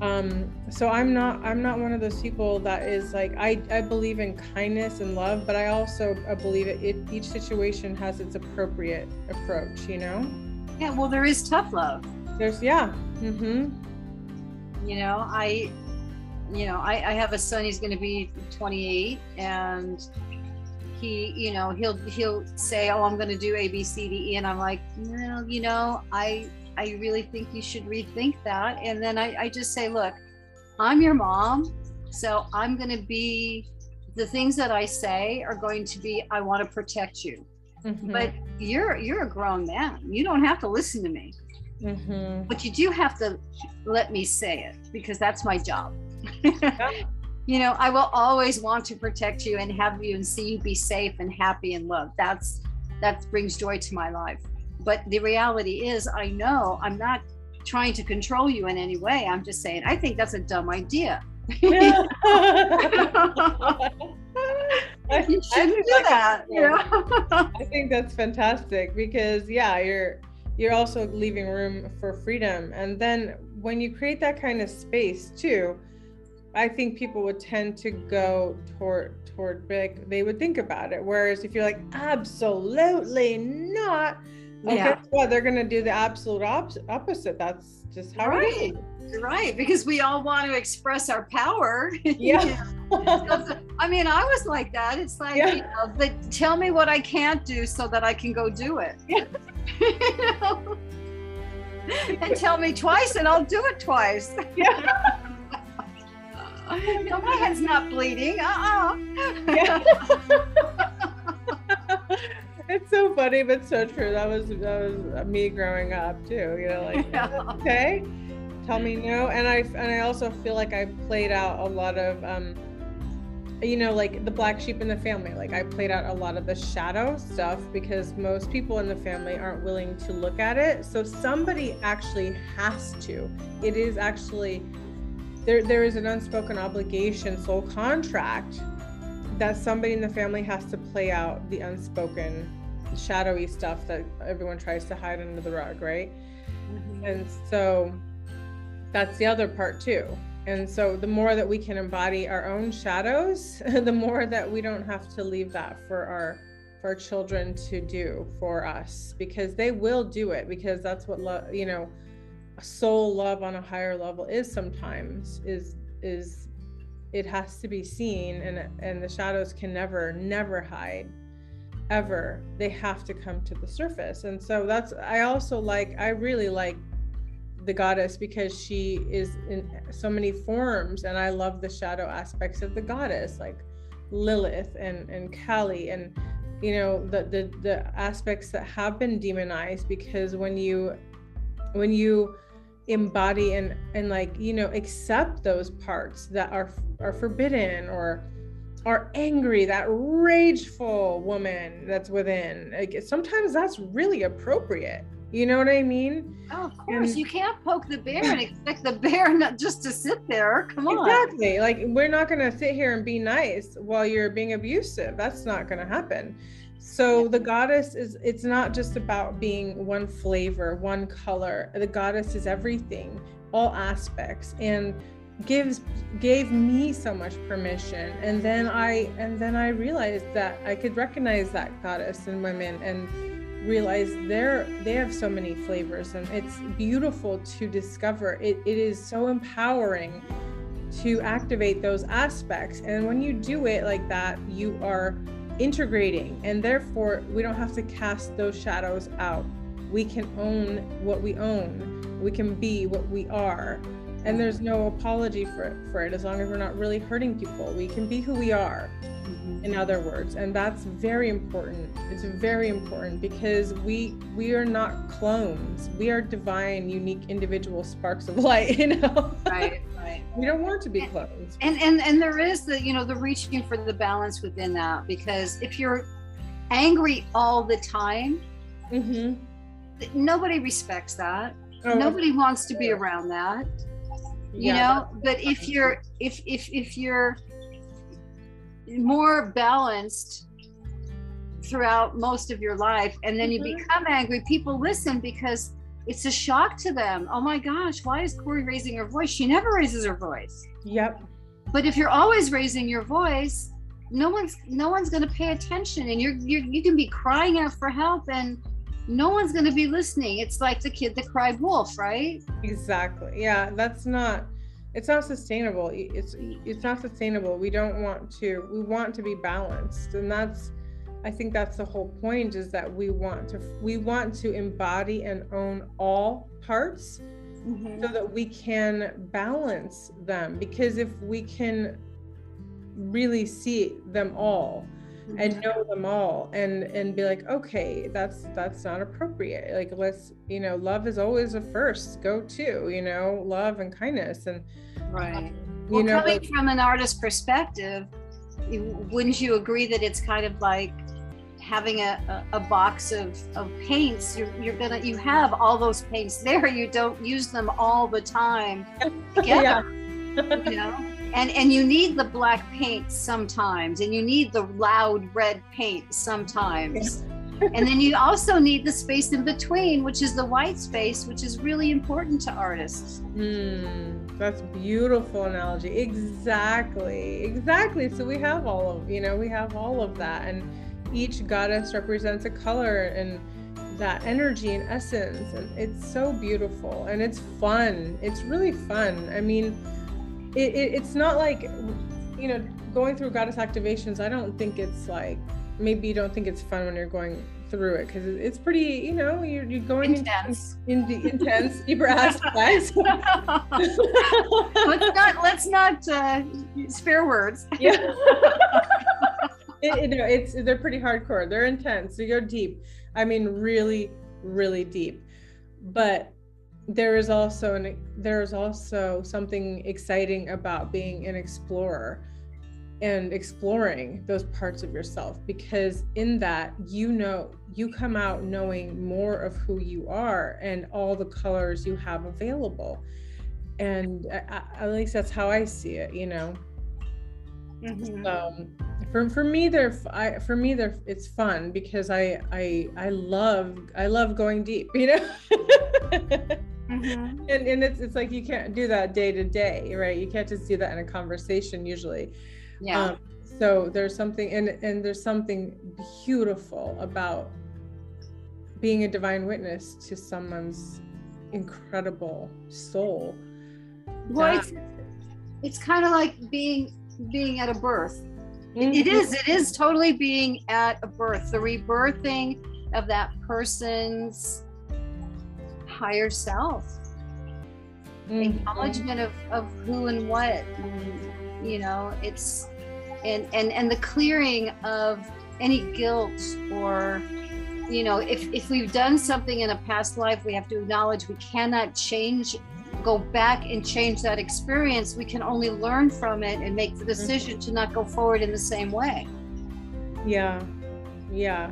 um so i'm not i'm not one of those people that is like i i believe in kindness and love but i also I believe it, it each situation has its appropriate approach you know? Yeah well there is tough love. There's yeah mm-hmm. You know i you know i i have a son he's going to be 28 and he you know he'll he'll say oh i'm going to do a b c d e and i'm like no you know i I really think you should rethink that. And then I, I just say, look, I'm your mom. So I'm going to be, the things that I say are going to be, I want to protect you. Mm-hmm. But you're you're a grown man. You don't have to listen to me. Mm-hmm. But you do have to let me say it because that's my job. <laughs> you know, I will always want to protect you and have you and see you be safe and happy and loved. That's that brings joy to my life. But the reality is, I know I'm not trying to control you in any way. I'm just saying, I think that's a dumb idea. <laughs> you shouldn't do that. Know? I think that's fantastic because yeah, you're you're also leaving room for freedom. And then when you create that kind of space too, I think people would tend to go toward toward big. They would think about it. Whereas if you're like, absolutely not, Okay, yeah. what they're going to do the absolute op- opposite. That's just how right. it is. Right, because we all want to express our power. <laughs> Yeah. I mean, I was like that. It's like, yeah. you know, but tell me what I can't do so that I can go do it. Yeah. you <laughs> know? and tell me twice, and I'll do it twice. <laughs> Yeah. no, my head's not bleeding. Uh-uh. Yeah it's so funny but so true. That was that was me growing up too you know like <laughs> yeah. okay tell me no and i and i also feel like i played out a lot of um you know like the black sheep in the family. Like i played out a lot of the shadow stuff because most people in the family aren't willing to look at it. So somebody actually has to. It is actually there there is an unspoken obligation soul contract that somebody in the family has to play out the unspoken shadowy stuff that everyone tries to hide under the rug, right? Mm-hmm. And so that's the other part too. And so the more that we can embody our own shadows, <laughs> the more that we don't have to leave that for our for our children to do for us because they will do it because that's what love, you know, soul love on a higher level is sometimes is is it has to be seen and and the shadows can never never hide ever they have to come to the surface. And so that's i also like i really like the goddess because she is in so many forms and i love the shadow aspects of the goddess like lilith and and kali and you know the the, the aspects that have been demonized because when you when you embody and and like you know accept those parts that are are forbidden or are angry that rageful woman that's within. Like sometimes that's really appropriate. You know what i mean? Oh of course. And, you can't poke the bear and expect the bear <laughs> not just to sit there. Come on. Exactly. Like we're not going to sit here and be nice while you're being abusive. That's not going to happen. So the goddess is it's not just about being one flavor one color. The goddess is everything all aspects. And gives gave me so much permission. And then i and then i realized that i could recognize that goddess in women and realize they're they have so many flavors. And it's beautiful to discover. It, it is so empowering to activate those aspects. And when you do it like that you are integrating. And therefore we don't have to cast those shadows out. We can own what we own. We can be what we are and there's no apology for it, for it as long as we're not really hurting people. We can be who we are mm-hmm. in other words. And that's very important. It's very important because we we are not clones. We are divine unique individual sparks of light <laughs> you know? Right right. We don't want to be clones. and and and there is the you know the reaching for the balance within that because if you're angry all the time mm-hmm. nobody respects that. Oh, nobody wants to be around that you yeah, know but if you're if if if you're more balanced throughout most of your life and then you mm-hmm. become angry people listen because it's a shock to them. Oh my gosh why is corey raising her voice? She never raises her voice. Yep. But if you're always raising your voice no one's no one's going to pay attention and you're, you're you can be crying out for help and no one's going to be listening. It's like the kid that cried wolf, right? Exactly. Yeah, that's not it's not sustainable. It's it's not sustainable. We don't want to we want to be balanced. And that's I think that's the whole point is that we want to we want to embody and own all parts mm-hmm. so that we can balance them because if we can really see them all and mm-hmm. know them all and and be like okay that's that's not appropriate. Like let's you know love is always a first go to you know love and kindness and right. you well, know coming like, from an artist perspective wouldn't you agree that it's kind of like having a, a, a, box of, of paints? You're, you're gonna you have all those paints there. You don't use them all the time <laughs> together yeah. you know and and you need the black paint sometimes and you need the loud red paint sometimes. And then you also need the space in between which is the white space which is really important to artists. Mm, that's beautiful analogy. Exactly exactly. So we have all of you know we have all of that and each goddess represents a color and that energy and essence and it's so beautiful and it's fun. It's really fun. I mean it, it, it's not like you know going through goddess activations i don't think it's like maybe you don't think it's fun when you're going through it because it's pretty you know you're, you're going intense in, in the intense <laughs> deeper aspects. Let's not let's not uh, spare words. <laughs> Yeah. It, it, it's they're pretty hardcore they're intense you go deep. I mean really really deep. But there is also an there is also something exciting about being an explorer and exploring those parts of yourself because in that you know you come out knowing more of who you are and all the colors you have available and at least that's how i see it you know Mm-hmm. Um, for for me, they're I, for me they're it's fun because I I I love I love going deep, you know. <laughs> mm-hmm. And and it's it's like you can't do that day to day, right? You can't just do that in a conversation usually. Yeah. Um, so there's something and and there's something beautiful about being a divine witness to someone's incredible soul. Well, it's, it's kind of like being being at a birth. Mm-hmm. It is. It is totally being at a birth. The rebirthing of that person's higher self. Mm-hmm. Acknowledgement of, of who and what. And, you know, it's and and and the clearing of any guilt or you know if if we've done something in a past life we have to acknowledge we cannot change go back and change that experience we can only learn from it and make the mm-hmm. decision to not go forward in the same way yeah yeah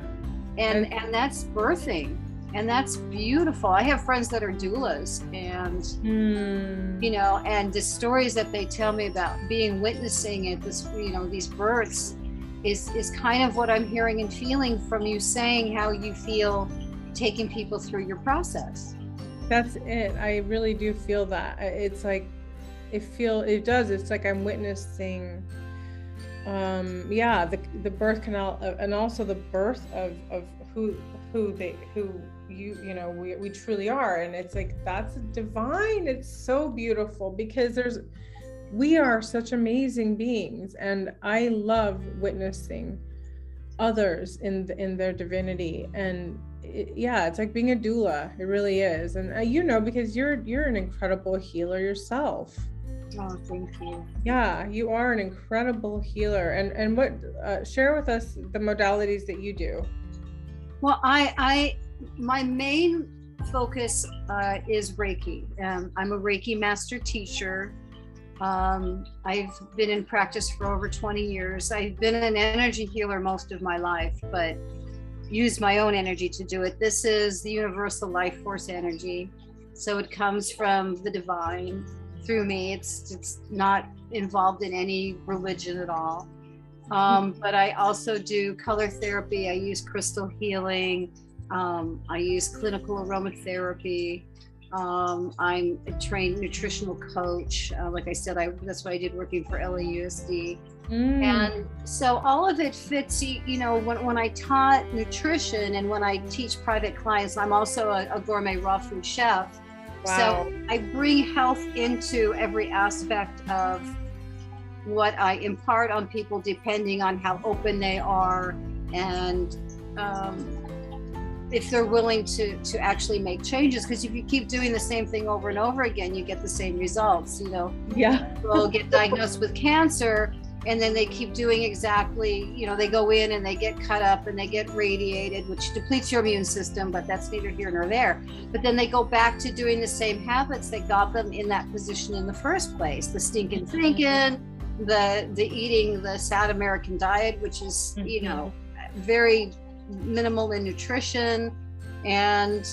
and and, and that's birthing and that's beautiful. I have friends that are doulas and mm. you know and the stories that they tell me about being witnessing it this you know these births is is kind of what i'm hearing and feeling from you saying how you feel taking people through your process. That's it. I really do feel that. It's like it feel it does. It's like i'm witnessing um yeah the the birth canal uh, and also the birth of of who who they who you you know we, we truly are. And it's like that's divine. It's so beautiful because there's we are such amazing beings. And i love witnessing others in in their divinity. And it, yeah it's like being a doula. It really is. And uh, you know because you're you're an incredible healer yourself. Oh thank you. Yeah you are an incredible healer. And and what uh, share with us the modalities that you do. Well i i my main focus uh, is reiki um, i'm a reiki master teacher um, I've been in practice for over 20 years. I've been an energy healer most of my life, but use my own energy to do it. This is the universal life force energy. So it comes from the divine through me. It's it's not involved in any religion at all. Um, but I also do color therapy. I use crystal healing. Um, I use clinical aromatherapy. Um, I'm a trained nutritional coach. Uh, like I said, I that's what I did working for LAUSD. Mm. And so all of it fits, you know, when, when I taught nutrition and when I teach private clients, I'm also a, a gourmet raw food chef. Wow. So I bring health into every aspect of what I impart on people, depending on how open they are and um, if they're willing to to actually make changes because if you keep doing the same thing over and over again you get the same results you know? Yeah. People get diagnosed with cancer and then they keep doing exactly you know they go in and they get cut up and they get radiated which depletes your immune system but that's neither here nor there. But then they go back to doing the same habits that got them in that position in the first place the stinking thinking the the eating the sad american diet which is you mm-hmm. know very minimal in nutrition. And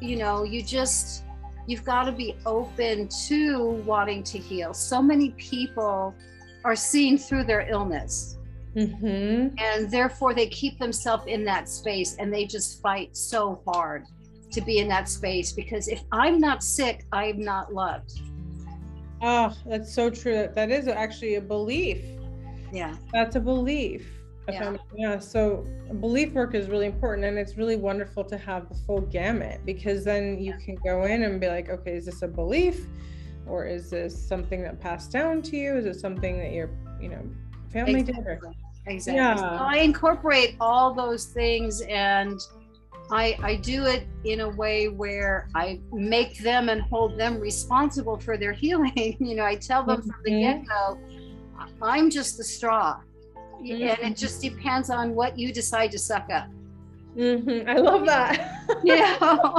you know you just you've got to be open to wanting to heal. So many people are seen through their illness. Mm-hmm. and therefore they keep themselves in that space and they just fight so hard to be in that space because if i'm not sick i'm not loved. Oh that's so true. That is actually a belief. Yeah. That's a belief yeah. yeah. So belief work is really important and it's really wonderful to have the full gamut because then you can go in and be like, okay, is this a belief? Or is this something that passed down to you? Is it something that your, you know, family exactly. did? Exactly. Yeah. So I incorporate all those things and I, I do it in a way where I make them and hold them responsible for their <laughs> healing. you know, I tell them mm-hmm. from the mm-hmm. get go, I'm just the straw mm-hmm. and it just depends on what you decide to suck up. Mm-hmm. I love that. <laughs> Yeah, <laughs>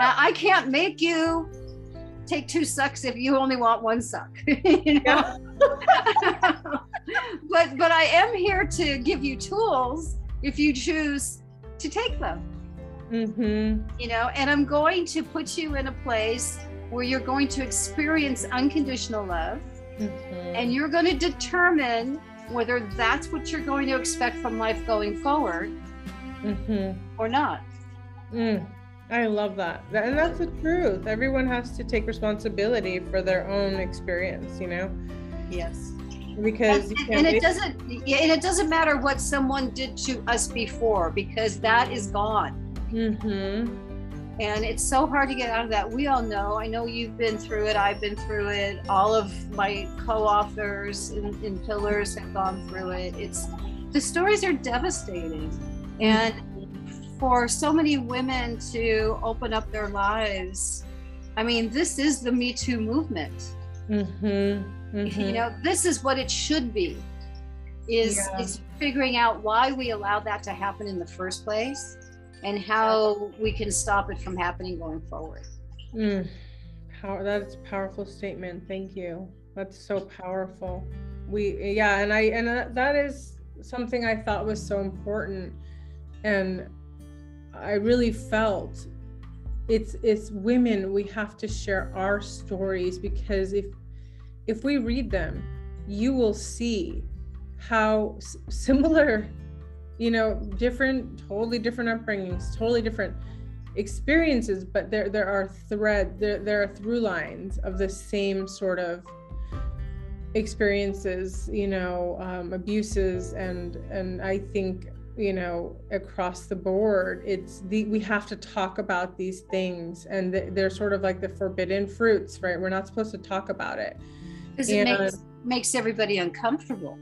I can't make you take two sucks if you only want one suck. <laughs> you know? but but I am here to give you tools if you choose to take them. Mm-hmm. You know, and I'm going to put you in a place where you're going to experience unconditional love Mm-hmm. And you're going to determine whether that's what you're going to expect from life going forward mm-hmm. or not. Mm, I love that. And that's the truth. Everyone has to take responsibility for their own experience, you know? Yes. Because and, and it doesn't and it doesn't matter what someone did to us before because that is gone. Mm-hmm. And it's so hard to get out of that. We all know. I know you've been through it. I've been through it. All of my co-authors in, in Pillars have gone through it. It's the stories are devastating. And for so many women to open up their lives, I mean, this is the Me Too movement. Mm-hmm. Mm-hmm. You know, this is what it should be. Is yeah. is figuring out why we allowed that to happen in the first place and how we can stop it from happening going forward. Mm, power, that's a powerful statement. Thank you. That's so powerful. We, yeah, and I, and that is something I thought was so important. And I really felt it's it's women we have to share our stories because if if we read them you will see how similar you know different totally different upbringings totally different experiences but there there are thread there there are through lines of the same sort of experiences you know um, abuses and and i think you know across the board it's the we have to talk about these things and they're sort of like the forbidden fruits right? We're not supposed to talk about it. Because it makes makes everybody uncomfortable.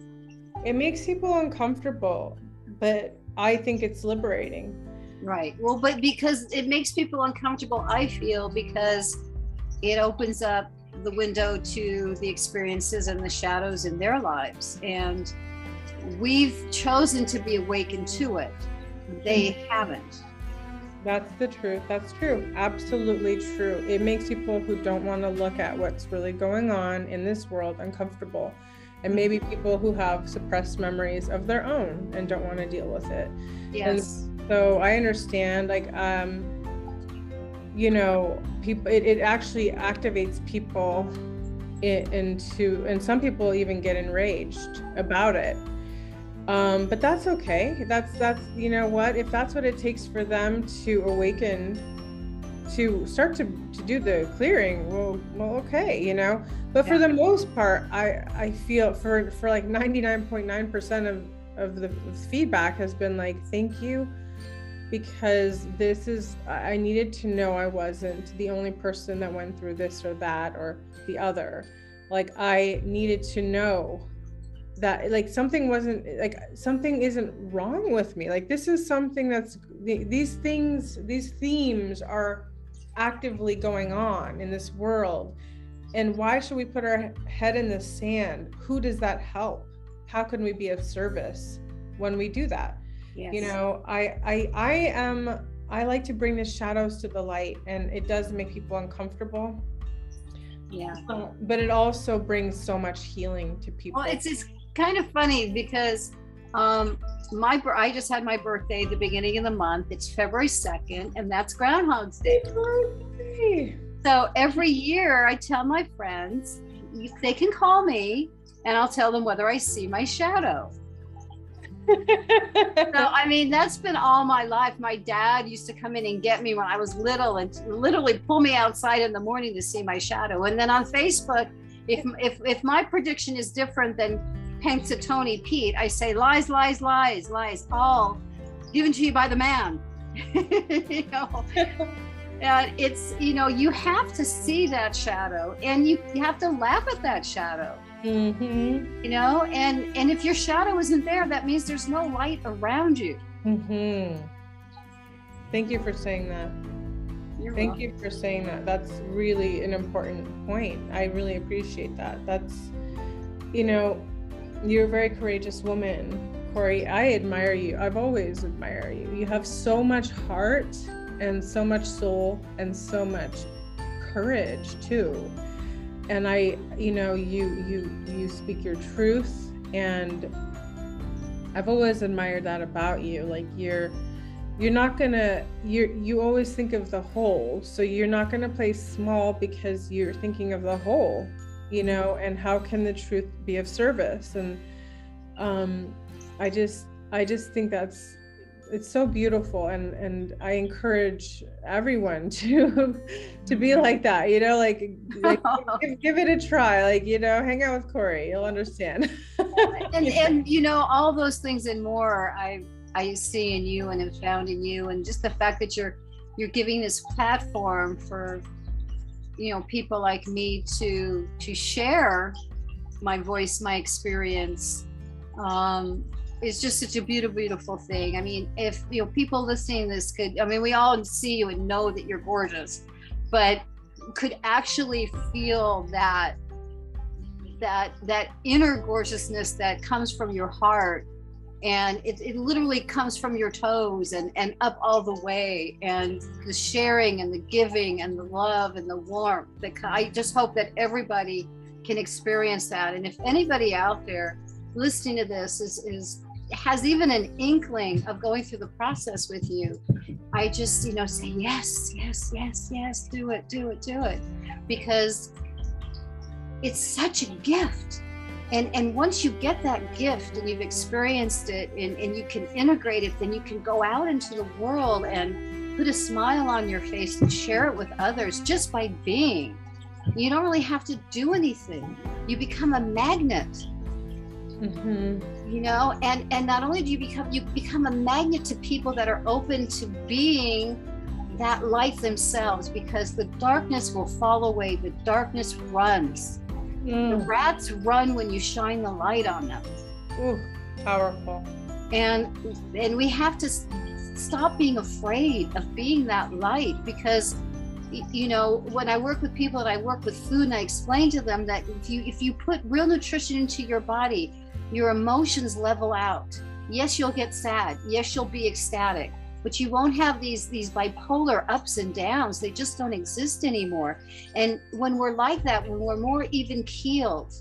It makes people uncomfortable but I think it's liberating. Right. Well, but because it makes people uncomfortable, I feel because it opens up the window to the experiences and the shadows in their lives. And we've chosen to be awakened to it. They mm-hmm. haven't. That's the truth. That's true. Absolutely true. It makes people who don't want to look at what's really going on in this world uncomfortable and maybe people who have suppressed memories of their own and don't want to deal with it. Yes. And so I understand, like, um, you know, people, it, it actually activates people into, and some people even get enraged about it. Um, but that's okay. That's, that's, you know what, if that's what it takes for them to awaken to start to, to do the clearing well well okay you know? But for the most part i i feel for for like 99.9% of of the feedback has been like thank you because this is i needed to know i wasn't the only person that went through this or that or the other. Like i needed to know that like something wasn't like something isn't wrong with me. Like this is something that's these things these themes are actively going on in this world? And why should we put our head in the sand? Who does that help? How can we be of service when we do that? Yes. you know i i i am i like to bring the shadows to the light and it does make people uncomfortable. Yeah. Uh, but it also brings so much healing to people. well it's it's kind of funny because um my I just had my birthday the beginning of the month. It's February 2nd, and that's Groundhog's Day. So every year I tell my friends they can call me and I'll tell them whether I see my shadow. so <laughs> I mean that's been all my life. My dad used to come in and get me when I was little and literally pull me outside in the morning to see my shadow. And then on Facebook, if if if my prediction is different than Punxsutawney Pete, I say lies, lies, lies, lies, all given to you by the man. <laughs> you know, <laughs> and it's you know you have to see that shadow, and you, you have to laugh at that shadow. Mm-hmm. You know, and and if your shadow isn't there, that means there's no light around you. Mm-hmm. Thank you for saying that. You're Thank welcome. you for saying that. That's really an important point. I really appreciate that. That's, you know, you're a very courageous woman, Corey. I admire you. I've always admired you. You have so much heart and so much soul and so much courage too. And I, you know, you you you speak your truth and I've always admired that about you. Like you're you're not gonna you you always think of the whole so you're not gonna play small because you're thinking of the whole you know and how can the truth be of service? And um i just i just think that's it's so beautiful. And and i encourage everyone <laughs> to to be like that you know like, like <laughs> give, give, it a try. Like you know hang out with corey. You'll understand. <laughs> And and you know all those things and more i i see in you and have found in you. And just the fact that you're you're giving this platform for you know people like me to to share my voice my experience um is just such a beautiful, beautiful thing. I mean, if you know people listening this could, I mean, we all see you and know that you're gorgeous, but could actually feel that that that inner gorgeousness that comes from your heart and it, it literally comes from your toes and and up all the way and the sharing and the giving and the love and the warmth that i just hope that everybody can experience that and if anybody out there listening to this is is has even an inkling of going through the process with you, I just, you know, say, yes, yes, yes, yes, do it, do it, do it. Because it's such a gift. And, and once you get that gift and you've experienced it and, and you can integrate it, then you can go out into the world and put a smile on your face and share it with others just by being. You don't really have to do anything. You become a magnet mm-hmm. you know and and not only do you become you become a magnet to people that are open to being that light themselves because the darkness will fall away the darkness runs mm. the rats run when you shine the light on them Ooh, powerful and and we have to stop being afraid of being that light because you know when i work with people and i work with food and i explain to them that if you if you put real nutrition into your body your emotions level out. Yes, you'll get sad. Yes, you'll be ecstatic, but you won't have these these bipolar ups and downs. They just don't exist anymore. And when we're like that, when we're more even keeled,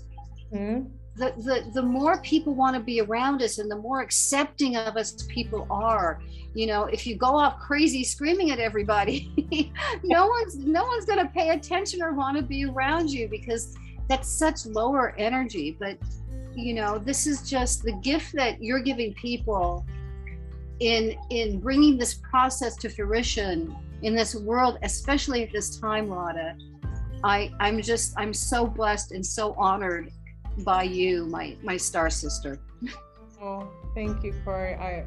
mm-hmm. the, the the more people want to be around us and the more accepting of us people are. You know, if you go off crazy screaming at everybody, <laughs> no one's no one's gonna pay attention or want to be around you because that's such lower energy. But you know this is just the gift that you're giving people in in bringing this process to fruition in this world especially at this time Rada i i'm just i'm so blessed and so honored by you my my star sister oh thank you corey i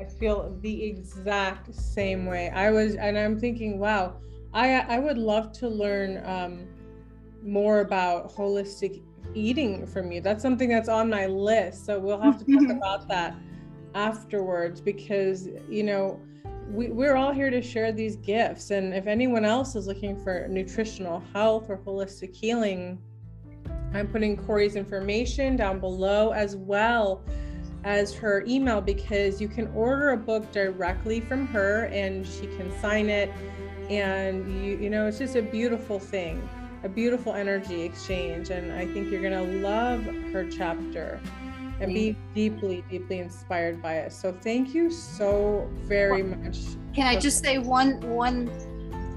i feel the exact same way i was and i'm thinking wow i i would love to learn um more about holistic eating from you. That's something that's on my list. So we'll have to talk <laughs> about that afterwards because, you know, we, we're all here to share these gifts. And if anyone else is looking for nutritional health or holistic healing, I'm putting Corey's information down below as well as her email because you can order a book directly from her and she can sign it and you you know it's just a beautiful thing a beautiful energy exchange. And I think you're going to love her chapter and be deeply, deeply inspired by it. So thank you so very much. Can I just say one, one,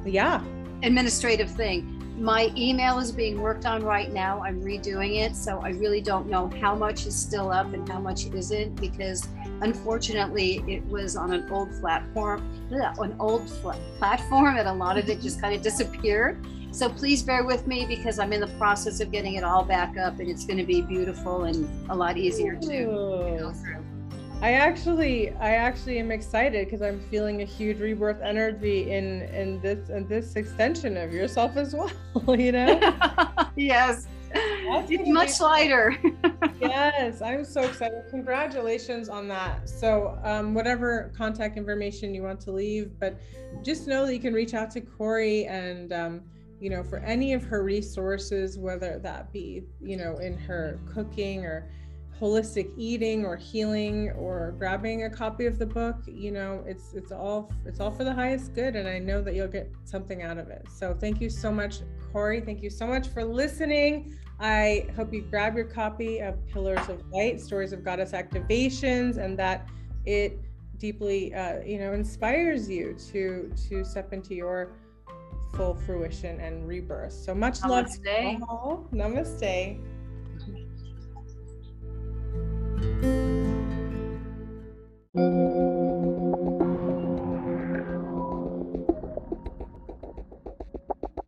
yeah, administrative thing? My email is being worked on right now. I'm redoing it. So I really don't know how much is still up and how much isn't because unfortunately it was on an old platform, an old platform and a lot of it just kind of disappeared. So please bear with me because I'm in the process of getting it all back up and it's going to be beautiful and a lot easier to, to go through. I actually I actually am excited because I'm feeling a huge rebirth energy in in this in this extension of yourself as <laughs> well, you know? <laughs> yes. That's it's much lighter. <laughs> yes, I'm so excited. Congratulations on that. So, um, whatever contact information you want to leave, but just know that you can reach out to Corey and um, you know, for any of her resources, whether that be, you know, in her cooking or holistic eating or healing or grabbing a copy of the book, you know, it's it's all it's all for the highest good and I know that you'll get something out of it. So thank you so much Corey. Thank you so much for listening. I hope you grab your copy of Pillars of Light: Stories of Goddess Activations and that it deeply uh, you know inspires you to to step into your full fruition and rebirth. So much Namaste. love today. Namaste. Namaste.